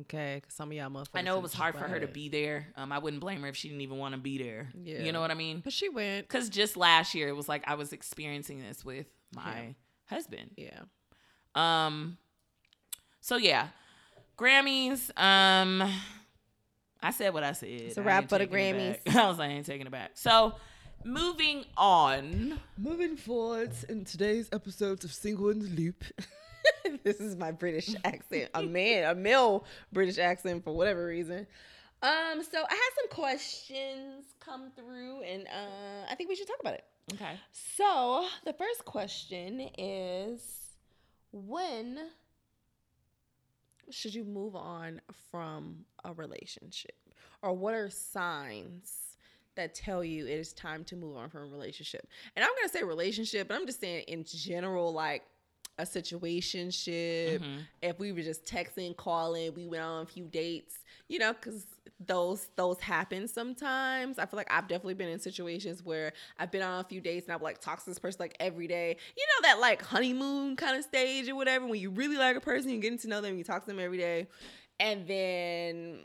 Okay, because some of y'all motherfuckers. I know it was hard for her to be there. Um, I wouldn't blame her if she didn't even want to be there. Yeah. You know what I mean? but she went. Because just last year, it was like I was experiencing this with my Yeah. husband. Yeah, Um. So yeah, Grammys. Um, I said what I said. It's a wrap ain't for the Grammys. I was like, I ain't taking it back. So moving on. Moving forward in today's episode of Single in the Loop. this is my British accent. A man, a male British accent for whatever reason. Um, so I had some questions come through and uh I think we should talk about it. Okay. So the first question is when should you move on from a relationship? Or what are signs that tell you it is time to move on from a relationship? And I'm gonna say relationship, but I'm just saying in general, like a situationship. Mhm. If we were just texting, calling, we went on a few dates, you know, because those those happen sometimes. I feel like I've definitely been in situations where I've been on a few dates and I've like talked to this person like every day. You know that like honeymoon kind of stage or whatever when you really like a person, you're getting to know them, you talk to them every day, and then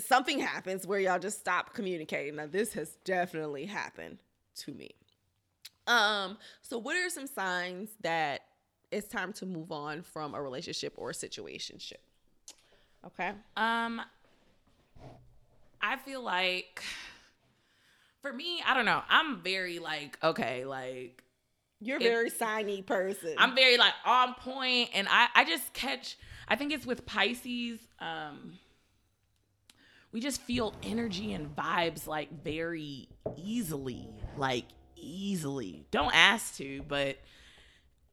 something happens where y'all just stop communicating. Now this has definitely happened to me. Um, so what are some signs that it's time to move on from a relationship or a situationship? Okay. Um, I feel like for me, I don't know. I'm very like okay, like You're a very signy person. I'm very like on point, and I I just catch. I think it's with Pisces. Um, we just feel energy and vibes like very easily, like easily. Don't ask to, but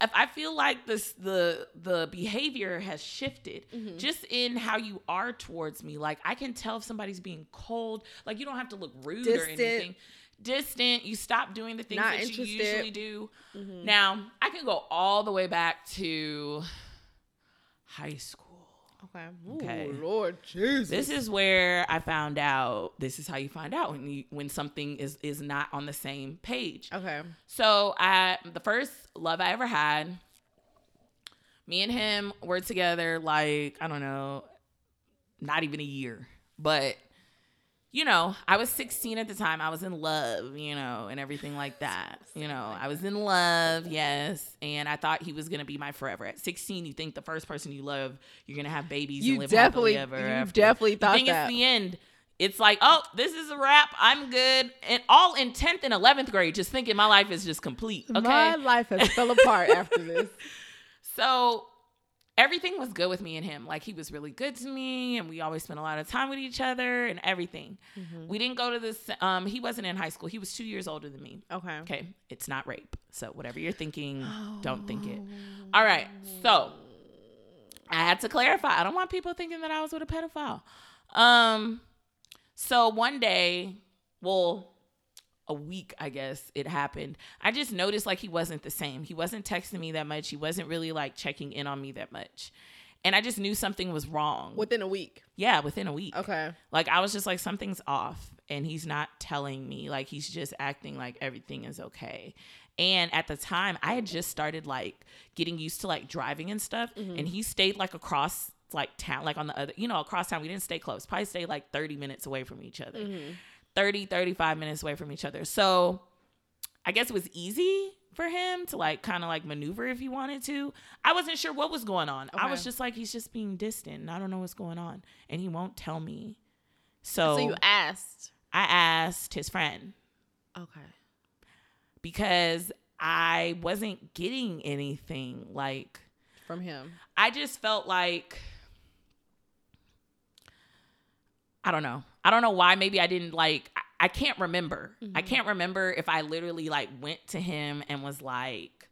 if I feel like this the the behavior has shifted mm-hmm. just in how you are towards me. Like I can tell if somebody's being cold. Like you don't have to look rude or anything. Distant. You stop doing the things Not that interested. you usually do. Mm-hmm. Now I can go all the way back to high school. Okay. Okay. Lord Jesus. This is where I found out. This is how you find out when you when something is is not on the same page. okay. So I the first love I ever had, me and him were together like, I don't know, not even a year. But you know, I was 16 at the time. I was in love, you know, and everything like that. You know, oh I was in love, yes. And I thought he was going to be my forever. At 16, you think the first person you love, you're going to have babies You and live definitely- happily ever you after. definitely You thought think that. it's the end. It's like, oh, this is a wrap. I'm good. And all in 10th and 11th grade, just thinking my life is just complete. Okay. My life has fell apart after this. So everything was good with me and him. Like he was really good to me, and we always spent a lot of time with each other and everything. We didn't go to this. Um, he wasn't in high school. He was two years older than me. Okay. Okay, it's not rape. So whatever you're thinking, don't think it. All right. So I had to clarify. I don't want people thinking that I was with a pedophile. Um. So one day, well, a week, I guess it happened. I just noticed like he wasn't the same. He wasn't texting me that much. He wasn't really like checking in on me that much. And I just knew something was wrong. Within a week. yeah, within a week. Okay. Like I was just like something's off and he's not telling me. Like he's just acting like everything is okay. And at the time, I had just started like getting used to like driving and stuff mm-hmm. and he stayed like across like town like on the other, you know, across town. We didn't stay close. Probably stayed like 30 minutes away from each other. Mm-hmm. 30 35 minutes away from each other. So, I guess it was easy for him to like kind of like maneuver if he wanted to. I wasn't sure what was going on. I was just like he's just being distant. and I don't know what's going on and he won't tell me. So, So you asked. I asked his friend Okay. because I wasn't getting anything. Like From him. I just felt like I don't know. I don't know why. Maybe I didn't like. I, I can't remember. I can't remember if I literally like went to him and was like,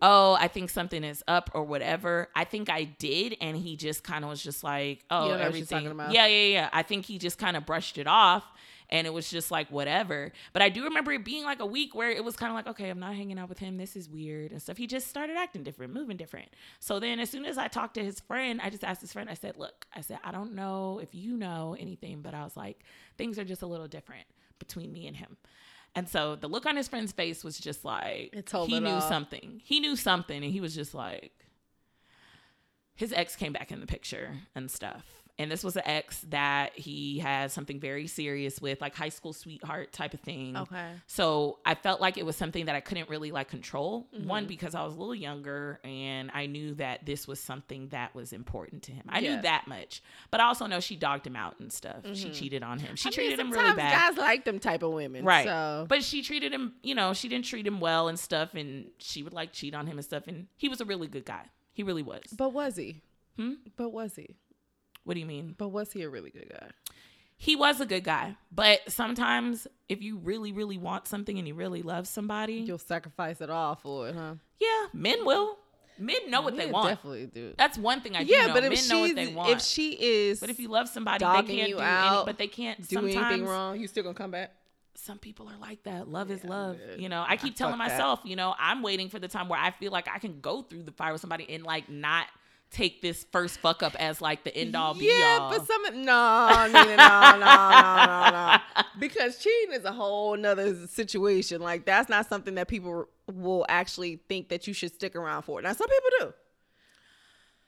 "Oh, I think something is up" or whatever. I think I did, and he just kind of was just like, "Oh, You don't know what she's everything." Yeah, yeah, yeah. I think he just kind of brushed it off. And it was just like whatever. But I do remember it being like a week where it was kind of like, okay, I'm not hanging out with him. This is weird and stuff. He just started acting different, moving different. So then as soon as I talked to his friend, I just asked his friend, I said, look, I said, I don't know if you know anything, but I was like, things are just a little different between me and him. And so the look on his friend's face was just like, he knew something. He knew something. And he was just like, his ex came back in the picture and stuff. And this was an ex that he had something very serious with, like high school sweetheart type of thing. Okay. So I felt like it was something that I couldn't really like control. Mm-hmm. One because I was a little younger and I knew that this was something that was important to him. I Yeah. knew that much, but I also know she dogged him out and stuff. She cheated on him. She Mm-hmm. I mean, treated him really bad. Guys like them type of women, Right. So But she treated him, you know, she didn't treat him well and stuff, and she would like cheat on him and stuff. And he was a really good guy. He really was. but was he? Hmm? But was he? What do you mean? But was he a really good guy? He was a good guy. But sometimes if you really, really want something and you really love somebody, You'll sacrifice it all for it, huh? yeah, men will. Men know what they want. Definitely do. That's one thing I do Yeah, know. but if men know what they want. if she is but if you love somebody, they can't do any, but they can't do anything wrong, you still gonna come back. some people are like that. Love is love. man. You know, I keep telling fuck that. myself, you know, I'm waiting for the time where I feel like I can go through the fire with somebody and like not take this first fuck up as like the end all be yeah, all. but some no, no, no, no, no, no. Because cheating is a whole nother situation. Like that's not something that people will actually think that you should stick around for. Now some people do.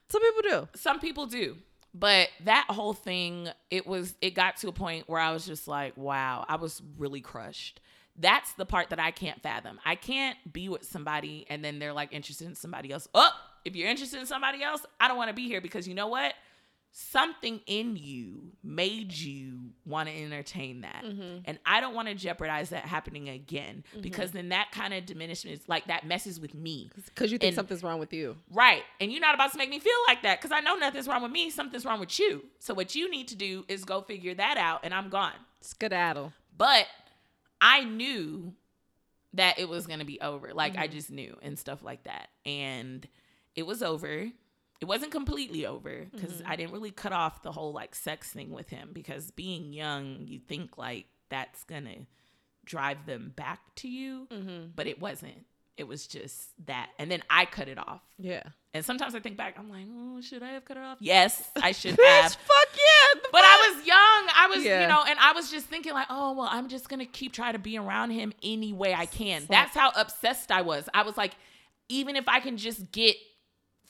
Some people do. some people do. But that whole thing, it was it got to a point where I was just like, wow, I was really crushed. That's the part that I can't fathom. I can't be with somebody and then they're like interested in somebody else. Oh, if you're interested in somebody else, I don't want to be here because you know what? Something in you made you want to entertain that. Mm-hmm. And I don't want to jeopardize that happening again mm-hmm. because then that kind of diminishes, like that messes with me. Because you think And- something's wrong with you. Right. And you're not about to make me feel like that because I know nothing's wrong with me. Something's wrong with you. So what you need to do is go figure that out and I'm gone. Skedaddle. But I knew that it was going to be over. Like I mm-hmm. just knew and stuff like that. And it was over. It wasn't completely over because mm-hmm. I didn't really cut off the whole like sex thing with him because being young, you think like that's going to drive them back to you, mm-hmm. but it wasn't. It was just that. And then I cut it off. Yeah. And sometimes I think back, I'm like, oh, should I have cut it off? Yes, I should have. fuck yeah. But fuck? I was young. I was, Yeah. you know, and I was just thinking like, oh well, I'm just gonna keep trying to be around him any way I can. That's how obsessed I was. I was like, even if I can just get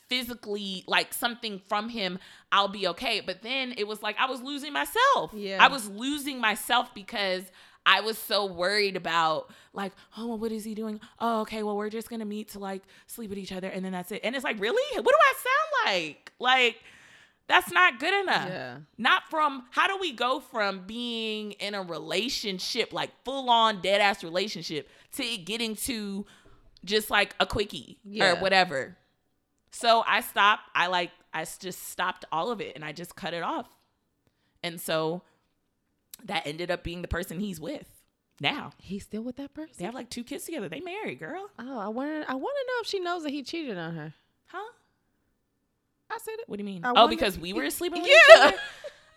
physically like something from him, I'll be okay. But then it was like I was losing myself. Yeah. I was losing myself because I was so worried about like, oh, well, what is he doing? Oh, okay, well, we're just gonna meet to like sleep with each other, and then that's it. And it's like, really? What do I sound like? Like, that's not good enough. Yeah. Not from how do we go from being in a relationship, like full on dead ass relationship, to getting to just like a quickie Yeah. or whatever. So I stopped. I like I just stopped all of it and I just cut it off. And so that ended up being the person he's with now. He's still with that person? They have like two kids together. They married, girl. Oh, I want to. I want to know if she knows that he cheated on her. Huh? I said it. What do you mean? I oh, because we were sleeping with Yeah. each other.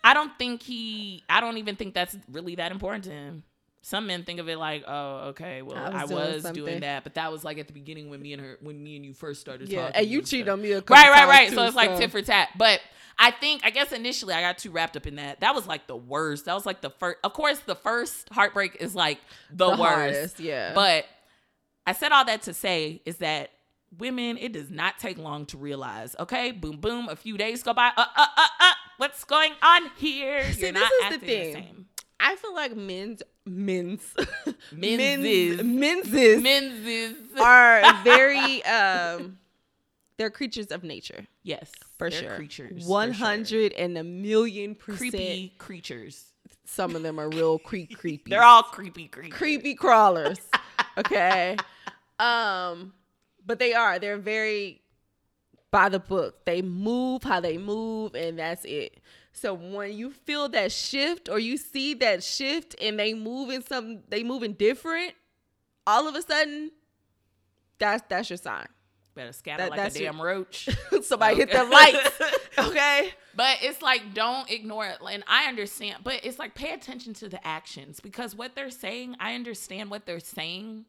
I don't think he. I don't even think that's really that important to him. Some men think of it like, oh, okay, well, I I was was, doing doing, that, but that was like at the beginning when me and her, when me and you first started Yeah, talking. and you cheated on me a couple Right, right, right. too, so it's like so- tit for tat. But I think, I guess initially I got too wrapped up in that. That was like the worst. That was like the first. Of course, the first heartbreak is like the, The worst. hardest, yeah. But I said all that to say is that women, it does not take long to realize. Okay, boom, boom. A few days go by. Uh, uh, uh, uh. What's going on here? See, You're this not is the thing. same. I feel like men's men's Men's- men's men's are very um they're creatures of nature yes for they're sure. creatures. One sure. hundred and a million percent. creepy creatures. Some of them are real creep creepy. They're all creepy creepy. creepy crawlers. Okay. um, but they are. They're very by the book. They move how they move, and that's it. So when you feel that shift or you see that shift and they move in some they moving different, all of a sudden, that's that's your sign. Better scatter That- like a that's your- damn roach. Somebody hit the lights. Okay. But it's like don't ignore it. And I understand, but it's like pay attention to the actions because what they're saying, I understand what they're saying.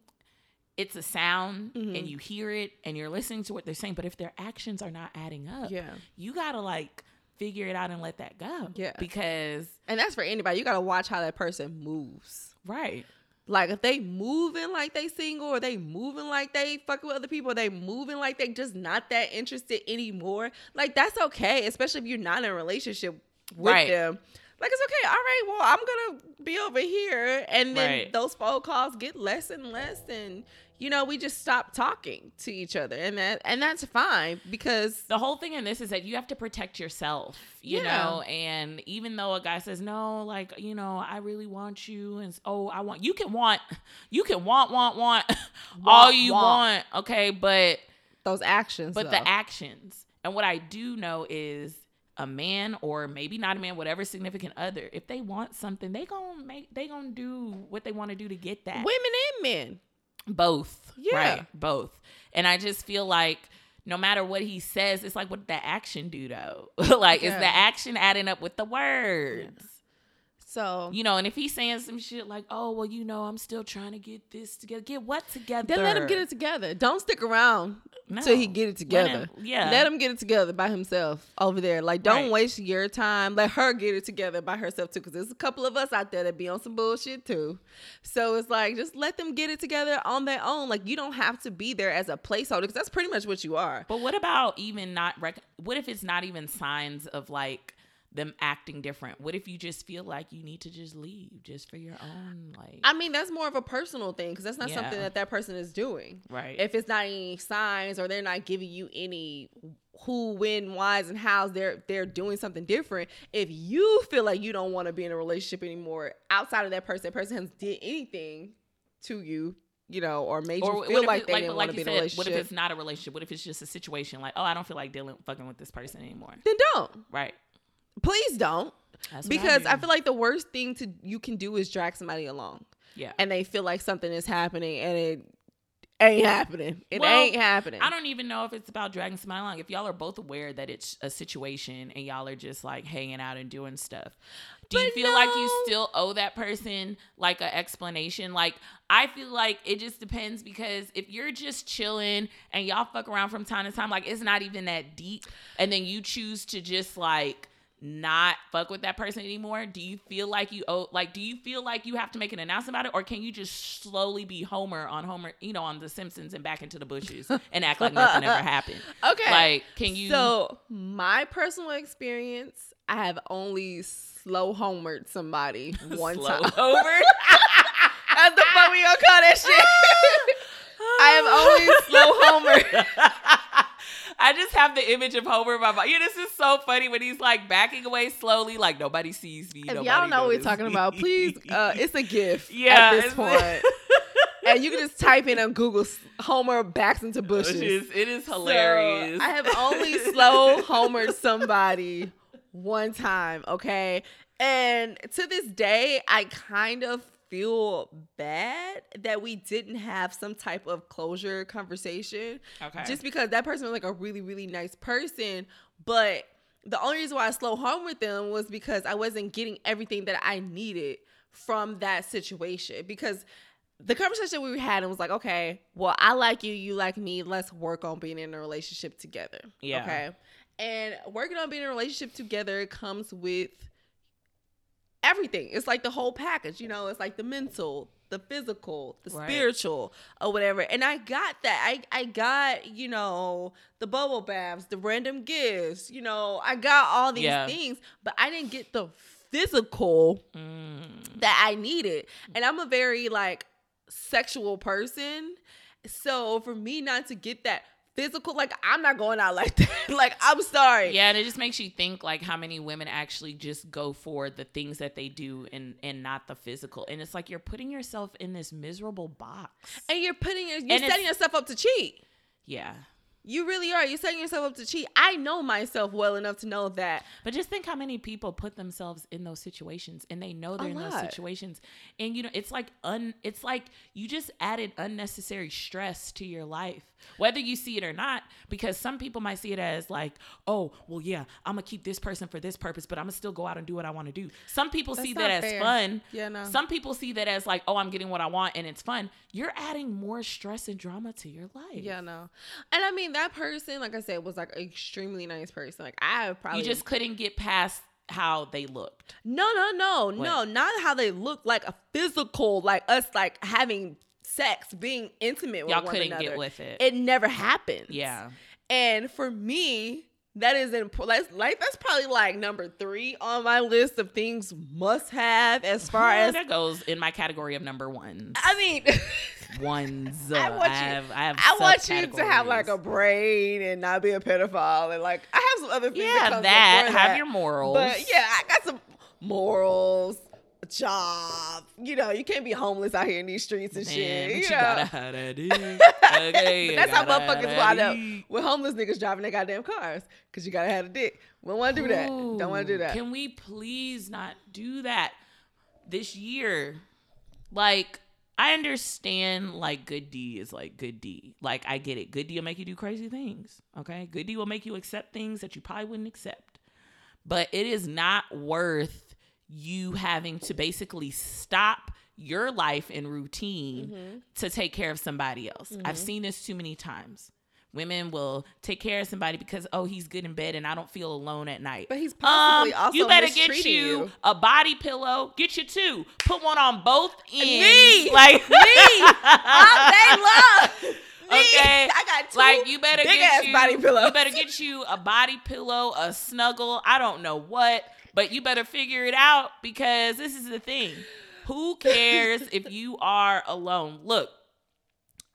It's a sound Mm-hmm. and you hear it and you're listening to what they're saying, but if their actions are not adding up, Yeah. you got to like figure it out and let that go. Yeah. Because And that's for anybody. You gotta watch how that person moves. right. Like if they moving like they single or they moving like they fucking with other people, they moving like they just not that interested anymore. Like that's okay, especially if you're not in a relationship with Right. them. Like it's okay. All right. Well, I'm gonna be over here, and then Right. those phone calls get less and less, and you know we just stop talking to each other, and that and that's fine because the whole thing in this is that you have to protect yourself, you Yeah. know. And even though a guy says no, like you know, I really want you, and oh, I want you can want, you can want, want, want, all you want. want, okay. But those actions. but though. the actions, and what I do know is a man or maybe not a man, whatever significant other, if they want something, they gonna make, they gonna do what they want to do to get that. women and men. Both. Yeah. Right. Both. And I just feel like no matter what he says, it's like what did the action do though? like is the action adding up with the words? So You know, and if he's saying some shit like, "Oh, well, you know, I'm still trying to get this together." Get what together? then let him get it together. Don't stick around No. till he get it Let together. him- yeah. Let him get it together by himself over there. Like, don't Right. waste your time. Let her get it together by herself too. Because there's a couple of us out there that be on some bullshit too. So it's like, just let them get it together on their own. Like, you don't have to be there as a placeholder because that's pretty much what you are. But what about even not rec- what if it's not even signs of like them acting different? What if you just feel like you need to just leave just for your own like I mean, that's more of a personal thing because that's not something that that person is doing. right. If it's not any signs or they're not giving you any who, when, whys, and hows, they're they're doing something different. If you feel like you don't want to be in a relationship anymore outside of that person, that person has did anything to you, you know, or made you feel like they like, didn't but want to be you in a relationship. what if it's not a relationship? What if it's just a situation like, oh, I don't feel like dealing fucking with this person anymore? then don't. Right. Please don't. Because I, do. feel like the worst thing to you can do is drag somebody along, yeah. and they feel like something is happening, and it ain't happening. It Well, ain't happening. I don't even know if it's about dragging somebody along. If y'all are both aware that it's a situation and y'all are just like hanging out and doing stuff, do you But feel like you still owe that person like an explanation? Like I feel like it just depends because if you're just chilling and y'all fuck around from time to time, like it's not even that deep, and then you choose to just like not fuck with that person anymore do you feel like you owe like do you feel like you have to make an announcement about it or can you just slowly be homer on homer you know on the simpsons and back into the bushes and act like nothing ever happened Okay. like can you So my personal experience, I have only slow homered somebody one slow time. over That's the fuck we gonna call that shit. I have only slow homered. I just have the image of Homer in my mind. Yeah, this is so funny when he's like backing away slowly, like nobody sees me. If y'all know what we're talking about, please, uh, it's a gift Yeah, at this point. and you can just type in on Google Homer backs into bushes. Is- it is So, hilarious. I have only slow homered somebody one time, okay? And to this day, I kind of feel bad that we didn't have some type of closure conversation. Okay. Just because that person was like a really, really nice person. But the only reason why I slow home with them was because I wasn't getting everything that I needed from that situation. Because the conversation we had and was like, okay, well, I like you, you like me. Let's work on being in a relationship together. Yeah. Okay. And working on being in a relationship together comes with everything. It's like the whole package, you know, it's like the mental, the physical, the Right. spiritual, or whatever. And I got that. I I got, you know, the bubble baths, the random gifts, you know, I got all these Yeah. things, but I didn't get the physical Mm. that I needed. And I'm a very like sexual person. So for me not to get that physical, like I'm not going out like that. like I'm sorry. Yeah, and it just makes you think like how many women actually just go for the things that they do and and not the physical. And it's like you're putting yourself in this miserable box. And you're putting your, you're And setting yourself up to cheat. Yeah. You really are. You're setting yourself up to cheat. I know myself well enough to know that. But just think how many people put themselves in those situations and they know they're in those situations. And you know, it's like un it's like you just added unnecessary stress to your life. Whether you see it or not, because some people might see it as like, oh, well, yeah, I'm gonna keep this person for this purpose, but I'm gonna still go out and do what I want to do. Some people That's see that as fun. Yeah, no. Some people see that as like, oh, I'm getting what I want and it's fun. You're adding more stress and drama to your life. Yeah, no. And I mean that person, like I said, was like an extremely nice person. Like I probably You just couldn't get past how they looked. No, no, no, no, not how they look like a physical, like us, like having sex, being intimate with Y'all one couldn't another. get with it. It never happened. Yeah. And for me that is important. Like that's probably like number three on my list of things must have as far as. that goes in my category of number ones. I mean, Ones. I uh, want you- have, I have. I want you to have like a brain and not be a pedophile and like I have some other things. yeah come that. Have that. your morals. But yeah, I got some morals, job. You know, you can't be homeless out here in these streets and Man, shit. but You you know. gotta have that dick. Okay, that's how motherfuckers wind up with homeless niggas driving their goddamn cars because you gotta have a dick. We don't want to do that. Don't want to do that. Can we please not do that this year? Like, I understand like good D is like good D. Like I get it. Good D will make you do crazy things. Okay. Good D will make you accept things that you probably wouldn't accept. But it is not worth you having to basically stop your life and routine Mm-hmm. to take care of somebody else. I've seen this too many times. Women will take care of somebody because oh he's good in bed and I don't feel alone at night. But he's possibly also Um, you better get you, you. a body pillow. Get you two. Put one on both ends. Me. like Me. All day long. Me. Okay. I got two like you better big get ass you, body pillows. You better get you a body pillow, a snuggle. I don't know what, but you better figure it out because this is the thing. Who cares if you are alone? Look,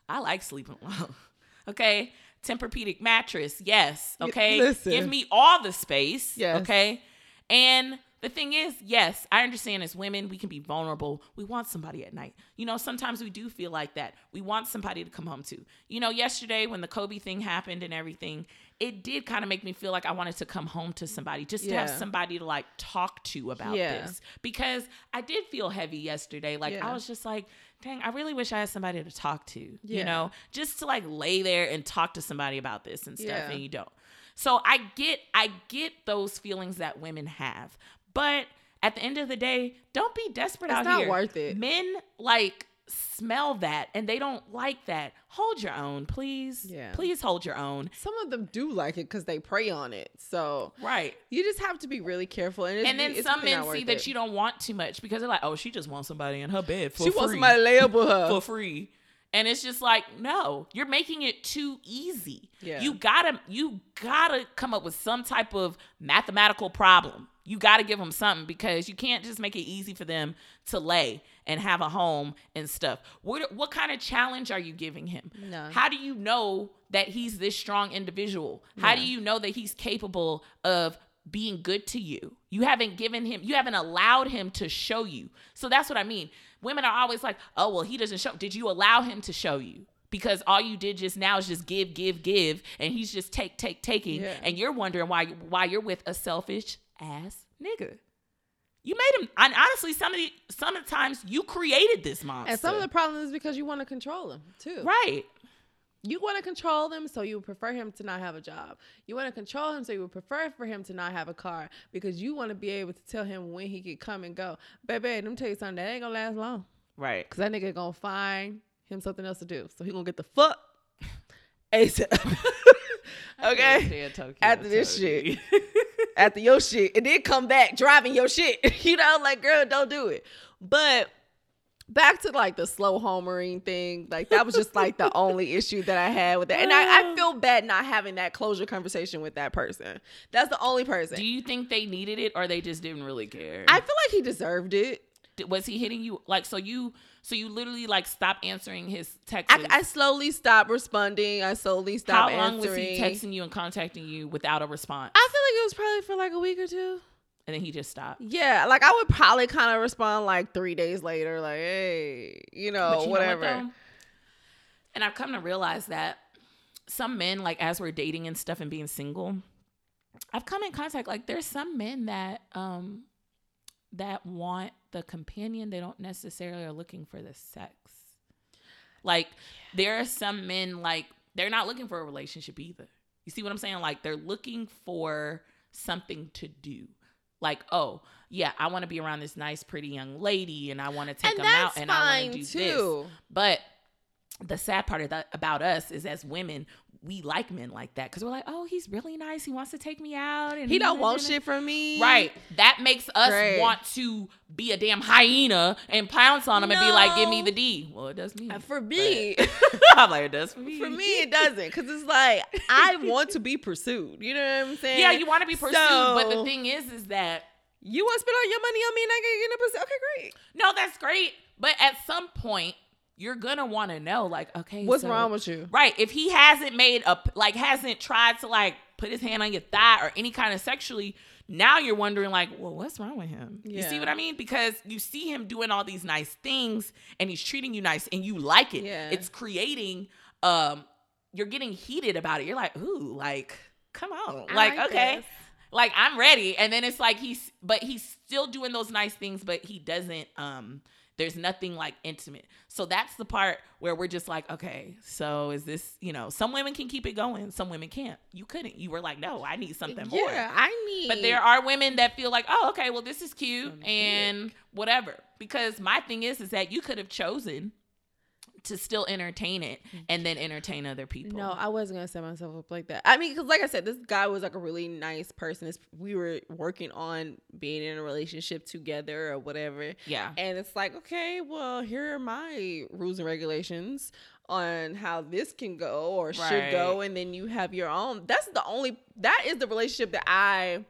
I like sleeping alone. Okay. Tempur-Pedic mattress, yes. Okay. listen. Give me all the space. Yes. Okay. And the thing is, yes, I understand as women, we can be vulnerable. We want somebody at night. You know, sometimes we do feel like that. We want somebody to come home to. You know, yesterday when the Kobe thing happened and everything, it did kind of make me feel like I wanted to come home to somebody, just to have somebody to like talk to about Yeah. this. Because I did feel heavy yesterday. Like Yeah. I was just like, dang, I really wish I had somebody to talk to, Yeah. you know, just to like lay there and talk to somebody about this and stuff. Yeah. And you don't. So I get I get those feelings that women have. But at the end of the day, don't be desperate It's out not here. worth it. Men like smell that and they don't like that. Hold your own, please. Yeah. Please hold your own. Some of them do like it because they prey on it. So Right. you just have to be really careful. And, it's, And then some men see that it. you don't want too much because they're like, oh, she just wants somebody in her bed for free. She free. wants somebody to lay up with her. for free. And it's just like, no, you're making it too easy. Yeah. You gotta, you gotta come up with some type of mathematical problem. You gotta give them something because you can't just make it easy for them to lay and have a home and stuff. What what kind of challenge are you giving him? None. How do you know that he's this strong individual? How do you know that he's capable of being good to you? You haven't given him, you haven't allowed him to show you. So that's what I mean. Women are always like, oh, well, he doesn't show. Did you allow him to show you? Because all you did just now is just give, give, give, and he's just take, take, taking, Yeah. and you're wondering why why you're with a selfish ass nigga. You made him. And honestly, some of the some of times you created this monster. and some of the problem is because you want to control him too. right. You want to control them, so you would prefer him to not have a job. You want to control him, so you would prefer for him to not have a car because you want to be able to tell him when he could come and go. Baby, let me tell you something. That ain't gonna last long Right. because that nigga gonna find him something else to do. So he gonna get the fuck ASAP. okay. After this shit. After your shit, and then come back driving your shit. you know, like girl, don't do it. But back to like the slow homering thing, like that was just like the only issue that I had with that. And I, I feel bad not having that closure conversation with that person. That's the only person. Do you think they needed it or they just didn't really care? I feel like he deserved it. Was he hitting you like so you so you literally like stop answering his texts? I, I slowly stopped responding. I slowly How stopped long answering. was he texting you and contacting you without a response? I feel like it was probably for like a week or two. and then he just stopped. Yeah, like I would probably kind of respond like three days later, like, hey, you know, you know what, whatever. and I've come to realize that some men, like as we're dating and stuff and being single, I've come in contact like there's some men that um that want the companion. They don't necessarily are looking for the sex. Like there are some men like they're not looking for a relationship either. You see what I'm saying? Like they're looking for something to do. Like, oh, yeah, I want to be around this nice, pretty young lady and I want to take and them out and I want fine to do too. this. But the sad part of that about us is as women, we like men like that because we're like, oh, he's really nice. He wants to take me out, and He don't want shit from me. Right. That makes us Great. want to be a damn hyena and pounce on him and be like, give me the D. Well, it does me. Uh, For me, I'm like, it does for me. for me, it doesn't. Because it's like, I want to be pursued. You know what I'm saying? Yeah, you want to be pursued, but the thing is, is that You want to spend all your money on me and I get in a pussy? Okay, great. no, that's great. But at some point, you're gonna want to know, like, okay, What's so- wrong with you? Right. If he hasn't made a like hasn't tried to like put his hand on your thigh or any kind of sexually, now you're wondering like, well, what's wrong with him? You see what I mean? Because you see him doing all these nice things and he's treating you nice and you like it. Yeah. It's creating um you're getting heated about it. You're like, ooh, like, come on. I Like, like okay. Like I'm ready. And then it's like he's but he's still doing those nice things, but he doesn't um there's nothing like intimate. So that's the part where we're just like, okay, so is this, you know, some women can keep it going, some women can't. You couldn't. You were like, no, I need something more. Yeah, I need. But there are women that feel like, oh, okay, well, this is cute and whatever. Because my thing is, is that you could have chosen to still entertain it mm-hmm. and then entertain other people. No, I wasn't gonna set myself up like that. I mean, because like I said, this guy was like a really nice person. It's, we were working on being in a relationship together or whatever. yeah. And it's like, okay, well, here are my rules and regulations on how this can go or should go, and then you have your own. That's the only. That is the relationship that I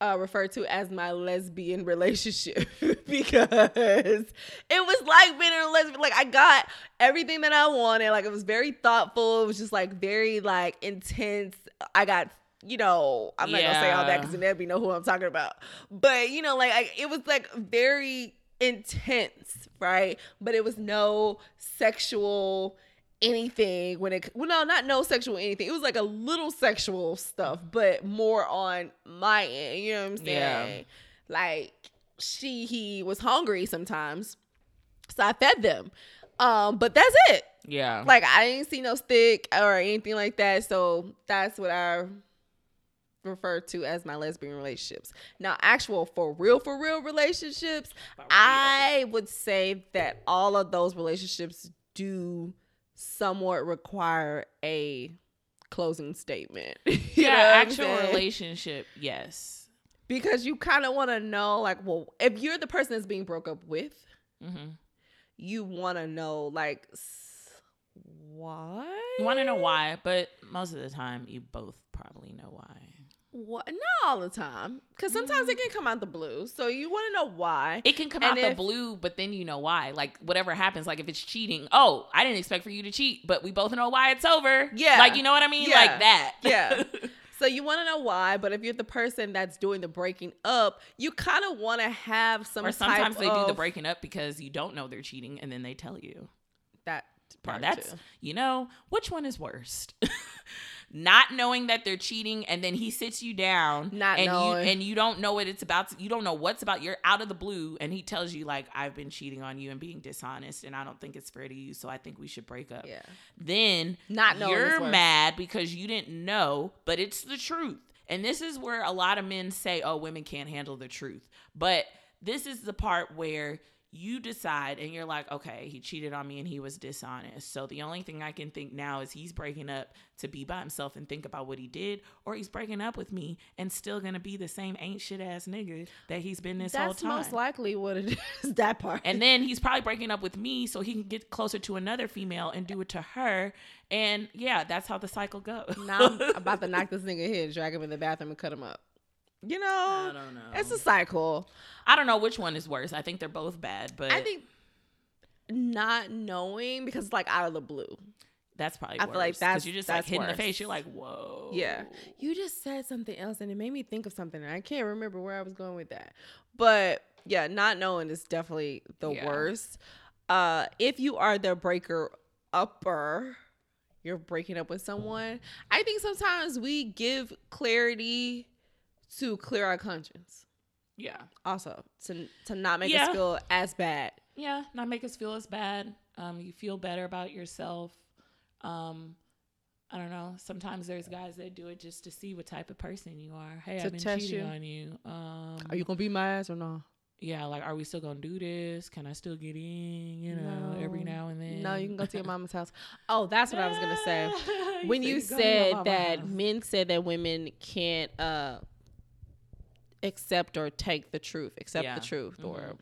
uh, refer to as my lesbian relationship because it was like being in a lesbian. Like I got everything that I wanted. Like it was very thoughtful. It was just like very like intense. I got. You know, I'm not gonna say all that because then everybody know who I'm talking about. But you know, like I, it was like very intense, right? But it was no sexual anything when it well no not no sexual anything. It was like a little sexual stuff but more on my end you know what i'm saying? Yeah. like she he was hungry sometimes so i fed them. Um but that's it. Yeah. like i didn't see no stick or anything like that so that's what i refer to as my lesbian relationships. Now actual for real for real relationships I would say that all of those relationships do somewhat require a closing statement. Yeah, actual relationship, yes. Because you kind of want to know, like, well, if you're the person that's being broke up with, hmm you want to know, like, why? You want to know why, but most of the time, you both probably know why. What? Not all the time, because sometimes it can come out the blue. So you want to know why. It can come And out the blue, but then you know why. Like whatever happens, like if it's cheating, oh, I didn't expect for you to cheat, but we both know why it's over. Yeah. like you know what I mean, Yeah. like that. Yeah. So you want to know why, but if you're the person that's doing the breaking up, you kind of want to have some or sometimes they do the breaking up because you don't know they're cheating, and then they tell you. that Now part that's too. you know which one is worst. Not knowing that they're cheating, and then he sits you down, Not and knowing. you and you don't know what it's about. To, you don't know what's about. You're out of the blue, and he tells you like, "I've been cheating on you and being dishonest, and I don't think it's fair to you. So I think we should break up." Yeah. then Not knowing you're mad because you didn't know, but it's the truth. And this is where a lot of men say, "Oh, women can't handle the truth." But this is the part where you decide and you're like, "Okay, he cheated on me and he was dishonest." So the only thing I can think now is he's breaking up to be by himself and think about what he did, or he's breaking up with me and still to be the same ain't shit ass nigga that he's been this whole time. That's most likely what it is. That part. And then he's probably breaking up with me so he can get closer to another female and do it to her. And yeah, that's how the cycle goes. now I'm about to knock this nigga head, drag him in the bathroom, and cut him up. You know, I don't know. it's a cycle. I don't know which one is worse. I think they're both bad, but I think not knowing because it's like out of the blue. that's probably I worse. feel like that's- you're just like that's hit in the face. You're like, whoa. Yeah. You just said something else and it made me think of something. and I can't remember where I was going with that. But yeah, not knowing is definitely the Yeah. worst. Uh if you are the breaker upper, you're breaking up with someone. I think sometimes we give clarity to clear our conscience. Yeah. Also, to to not make Yeah. us feel as bad. Yeah. Not make us feel as bad. Um, you feel better about yourself. Um, I don't know. Sometimes there's guys that do it just to see what type of person you are. Hey, To I've been cheating you. on you. Um, Are you gonna be my ass or no? yeah, like, are we still gonna do this? Can I still get in? You know, every now and then. No, you can go to your mama's house. Oh, that's what I was gonna say. when you said go to your said that house. men said that women can't uh accept or take the truth, accept Yeah. the truth, or Mhm.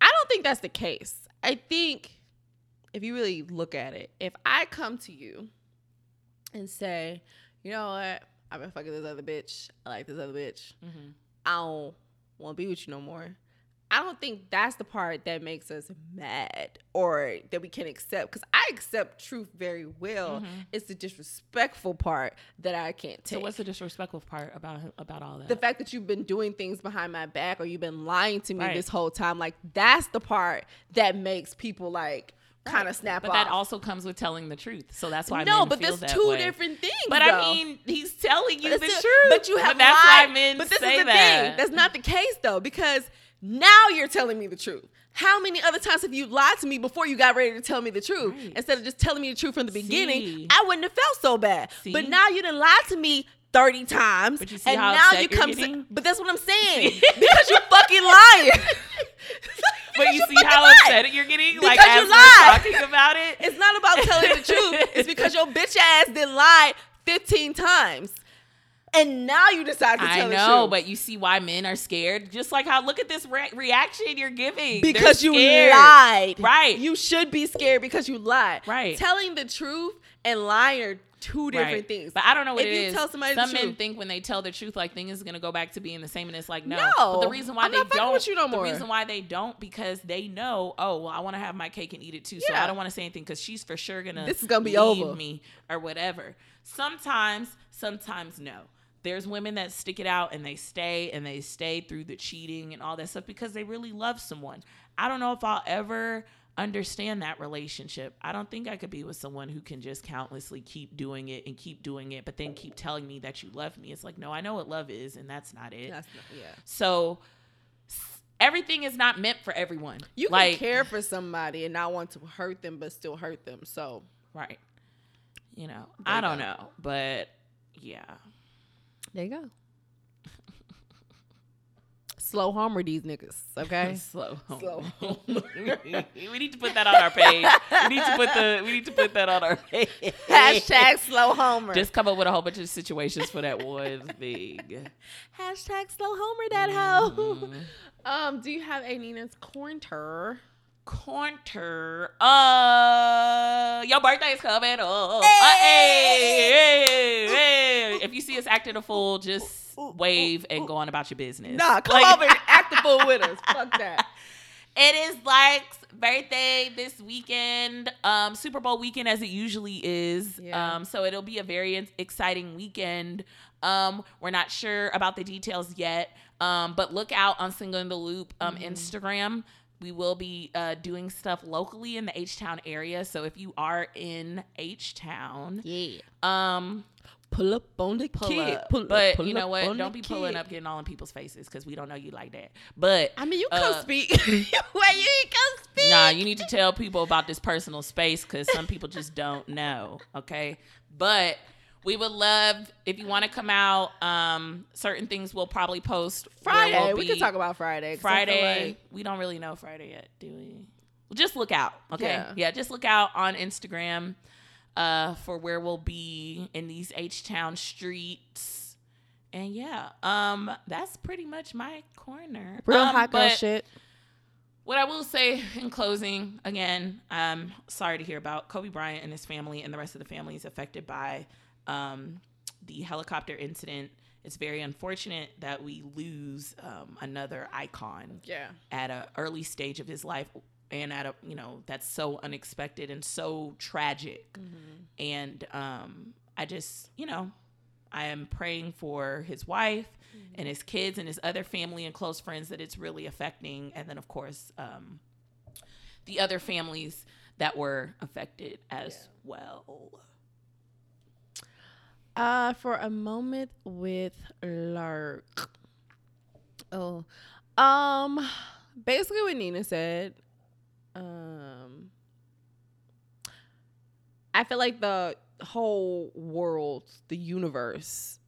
I don't think that's the case. I think if you really look at it, if I come to you and say, you know what, I've been fucking this other bitch, I like this other bitch, Mhm. I don't want to be with you no more. I don't think that's the part that makes us mad or that we can accept because I accept truth very well. Mhm. It's the disrespectful part that I can't take. So what's the disrespectful part about about all that? the fact that you've been doing things behind my back or you've been lying to me Right. this whole time? Like that's the part that makes people like kind of snap but off. that also comes with telling the truth. So that's why no, but there's two way. different things. But though. I mean, he's telling you the it's truth. But you have that's lied. why men But this say is the that. thing. That's not the case though, because now you're telling me the truth. How many other times have you lied to me before you got ready to tell me the truth? Right. Instead of just telling me the truth from the beginning, See. I wouldn't have felt so bad. See. But now you done lied to me 30 times. But you see and how now you come to, But that's what I'm saying. because you're fucking lying. But you see how lied. upset you're getting, like Because you as lied. talking about it. It's not about telling the truth. It's because your bitch ass didn't lie 15 times. And now you decide to tell the truth. I know, but you see why men are scared. Just like how look at this re- reaction you're giving because you lied. Right. You should be scared because you lied. Right. Telling the truth and lying are two different Right. things. But I don't know what If it you is. tell somebody the Some men truth- think when they tell the truth, like things is gonna go back to being the same, and it's like no. No. But the reason why I'm they don't, no more. the reason why they don't, because they know, oh, well, I want to have my cake and eat it too, so I don't want to say anything because she's for sure gonna This is gonna be leave over. me or whatever. Sometimes, sometimes no. There's women that stick it out and they stay and they stay through the cheating and all that stuff because they really love someone. I don't know if I'll ever understand that relationship. I don't think I could be with someone who can just countlessly keep doing it and keep doing it, but then keep telling me that you love me. It's like, no, I know what love is, and that's not it. That's not, yeah. So everything is not meant for everyone. You can like, care for somebody and not want to hurt them, but still hurt them. So right? You know, There I don't go. know, but yeah. There you go. Slow homer these niggas, okay? Slow. Slow. we need to put that on our page. We need to put the. We need to put that on our page. Hashtag slow homer. Just come up with a whole bunch of situations for that one thing. Hashtag slow homer that hoe. Mhm. Um, do you have a Nina's corner? Corner. Uh, your birthday's coming up. Uh, hey, hey, hey. If you see us acting a fool, just wave and go on about your business. Nah, come Like- over and act the fool with us. Fuck that. It is Lark's birthday this weekend, um, Super Bowl weekend as it usually is. Yeah. Um, so it'll be a very exciting weekend. Um, we're not sure about the details yet, um, but look out on Single in the Loop um, Mm-hmm. Instagram. We will be uh, doing stuff locally in the H Town area. So if you are in H Town, Yeah. um, Pull up on the pull kid. up. Pull but pull you know what? Don't be pulling kid. up, getting all in people's faces because we don't know you like that. But I mean, you come Uh, speak. Where you ain't come speak. Nah, you need to tell people about this personal space because some people just don't know. Okay. But we would love if you want to come out. Um, certain things we'll probably post Friday. we'll we can talk about Friday. 'cause I feel Friday. like- we don't really know Friday yet, do we? Well, just look out. Okay. Yeah. Yeah. just look out on Instagram uh, for where we'll be in these H Town streets. And yeah, um, that's pretty much my corner. Real Um, hot girl shit. what I will say in closing, again, I'm sorry to hear about Kobe Bryant and his family and the rest of the families affected by um, the helicopter incident. It's very unfortunate that we lose um, another icon Yeah. at an early stage of his life and at a you know that's so unexpected and so tragic. And um i just you know i am praying for his wife and his kids and his other family and close friends that it's really affecting. And then of course um the other families that were affected as well Uh, for a moment with Lark. Oh, um, basically what Nina said. Um, I feel like the whole world, the universe,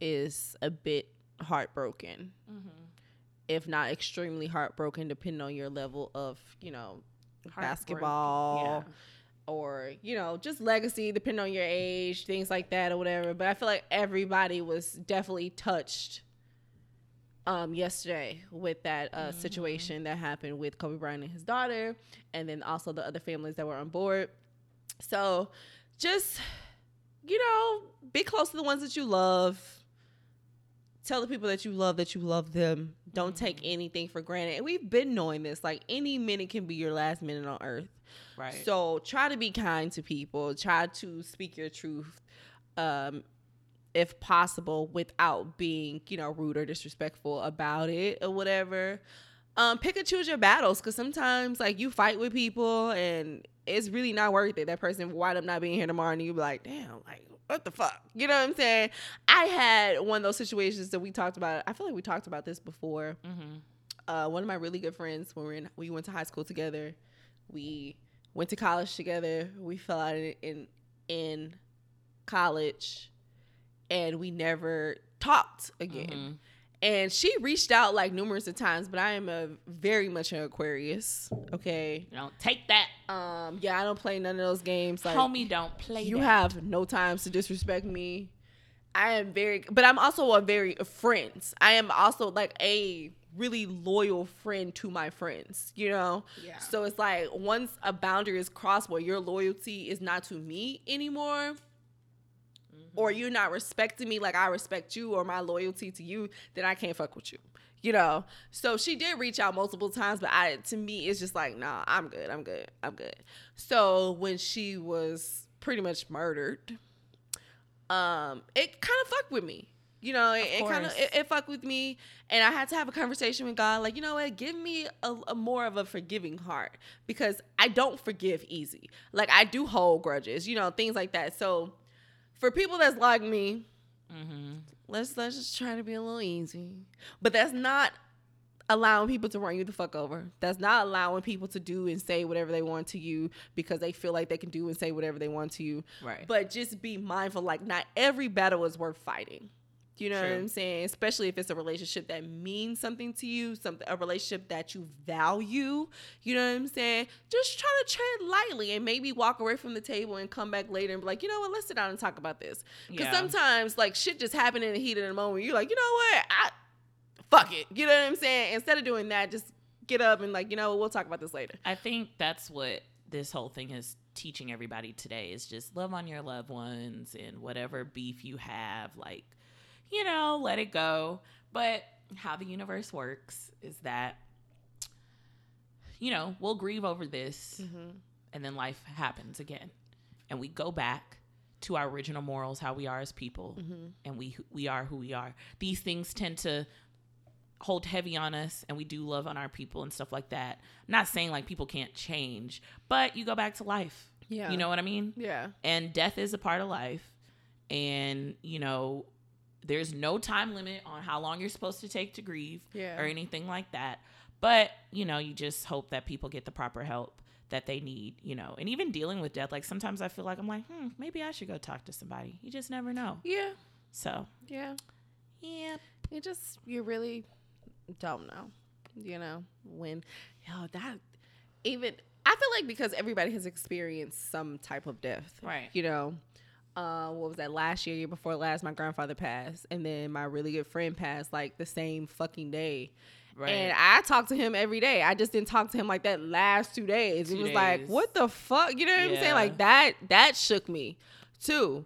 is a bit heartbroken, if not extremely heartbroken, depending on your level of, you know, basketball or, you know, just legacy, depending on your age, things like that or whatever. But I feel like everybody was definitely touched um yesterday with that uh situation that happened with Kobe Bryant and his daughter and then also the other families that were on board. So just you know, be close to the ones that you love. Tell the people that you love that you love them. Don't take anything for granted. And we've been knowing this. Like any minute can be your last minute on earth. Right. So try to be kind to people. Try to speak your truth, um, if possible, without being, you know, rude or disrespectful about it or whatever. Um, pick and choose your battles because sometimes like you fight with people and it's really not worth it. That person wind up not being here tomorrow and you be like, damn, like what the fuck? You know what I'm saying? I had one of those situations that we talked about. I feel like we talked about this before. mm-hmm. Uh, one of my really good friends when we were in, we went to high school together. We went to college together. We fell out in in, in college, and we never talked again. Mhm. And she reached out like numerous of times, but I am a very much an Aquarius. Okay. you don't take that, Um. Yeah, I don't play none of those games. Like homie. Don't play. you that. have no times to disrespect me. I am very, but I'm also a very friends. I am also like a really loyal friend to my friends. You know. Yeah. So it's like once a boundary is crossed where your loyalty is not to me anymore, or you're not respecting me like I respect you, or my loyalty to you, then I can't fuck with you. You know. So she did reach out multiple times, but I to me it's just like, nah, I'm good. I'm good. I'm good. So when she was pretty much murdered, um, it kind of fucked with me. You know, it, it kind of it, it fucked with me, and I had to have a conversation with God. Like, you know what? Give me a, a more of a forgiving heart because I don't forgive easy. Like, I do hold grudges, you know, things like that. So, for people that's like me, Mm-hmm. let's let's just try to be a little easy. But that's not allowing people to run you the fuck over. That's not allowing people to do and say whatever they want to you because they feel like they can do and say whatever they want to you. Right. But just be mindful like not every battle is worth fighting. You know what I'm saying? Especially if it's a relationship that means something to you, something a relationship that you value. You know what I'm saying? Just try to tread lightly and maybe walk away from the table and come back later and be like, you know what? Let's sit down and talk about this. Because Yeah. sometimes like shit just happen in the heat of the moment. You're like, you know what? I fuck it. You know what I'm saying? Instead of doing that, just get up and like, you know, what? we'll talk about this later. I think that's what this whole thing is teaching everybody today is just love on your loved ones and whatever beef you have, like, you know, let it go. But how the universe works is that, you know, we'll grieve over this mm-hmm. and then life happens again. And we go back to our original morals, how we are as people, mm-hmm. and we we are who we are. These things tend to hold heavy on us and we do love on our people and stuff like that. I'm not saying like people can't change, but you go back to life. Yeah. You know what I mean? Yeah. And death is a part of life. And, you know, there's no time limit on how long you're supposed to take to grieve Yeah. or anything like that. But, you know, you just hope that people get the proper help that they need, you know. And even dealing with death, like sometimes I feel like I'm like, hmm, maybe I should go talk to somebody. You just never know. Yeah. So, Yeah. yeah. You just you really don't know. You know, when yo that even I feel like because everybody has experienced some type of death. Right. You know. Uh, what was that last year, year before last, my grandfather passed, and then my really good friend passed like the same fucking day. Right. And I talked to him every day. I just didn't talk to him like that last two days. it Two was like, what the fuck? You know what I'm saying? Like that that shook me too.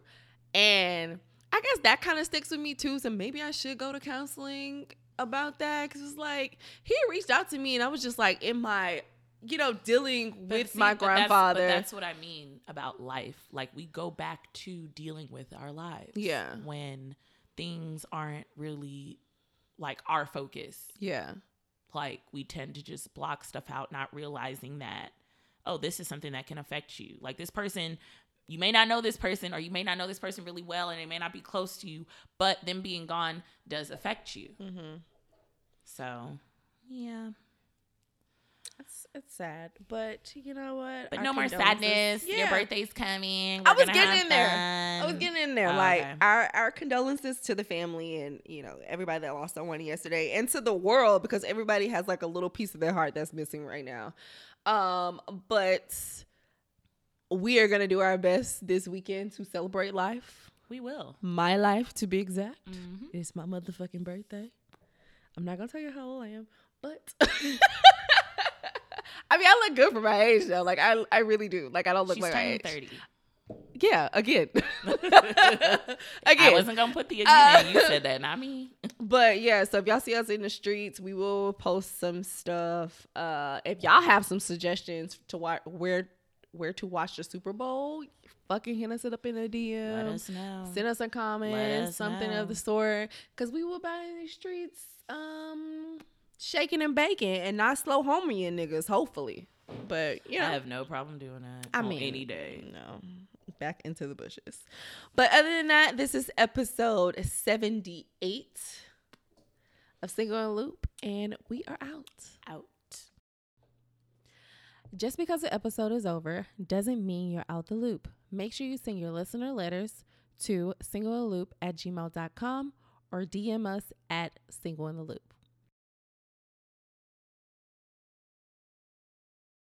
And I guess that kind of sticks with me too. So maybe I should go to counseling about that. Cause it's like he reached out to me and I was just like in my, you know, dealing But with see, my that's- grandfather. But that's, what I mean about life. Like we go back to dealing with our lives. Yeah. When things aren't really like our focus. yeah. Like we tend to just block stuff out, not realizing that, oh, this is something that can affect you. Like this person, you may not know this person or you may not know this person really well and they may not be close to you, but them being gone does affect you. Mm-hmm. So, yeah. It's it's sad, but you know what? But Our no more sadness. Your birthday's coming. I We're was getting in there. I was getting in there. Oh, like okay. our our condolences to the family and you know everybody that lost someone yesterday, and to the world because everybody has like a little piece of their heart that's missing right now. Um, but we are gonna do our best this weekend to celebrate life. We will. My life, to be exact. Mhm. It's my motherfucking birthday. I'm not gonna tell you how old I am, but I mean, I look good for my age though. Like I, I really do. Like I don't look She's like my age. thirty. Yeah, again, again. I wasn't gonna put the again. Uh, in. you said that, not me. But yeah, so if y'all see us in the streets, we will post some stuff. Uh, if y'all have some suggestions to watch where where to watch the Super Bowl, fucking hit us it up in the DM. Let us know. Send us a comment, us something know. of the sort, because we will be in the streets, um, shaking and baking, and not slow homie and niggas. Hopefully, but you know, I have no problem doing that. I mean, any day. No, back into the bushes. But other than that, this is episode seventy-eight of Single and Loop, and we are out. Out. Just because the episode is over doesn't mean you're out the loop. Make sure you send your listener letters to singleandloop at gmail.com or DM us at single in the loop.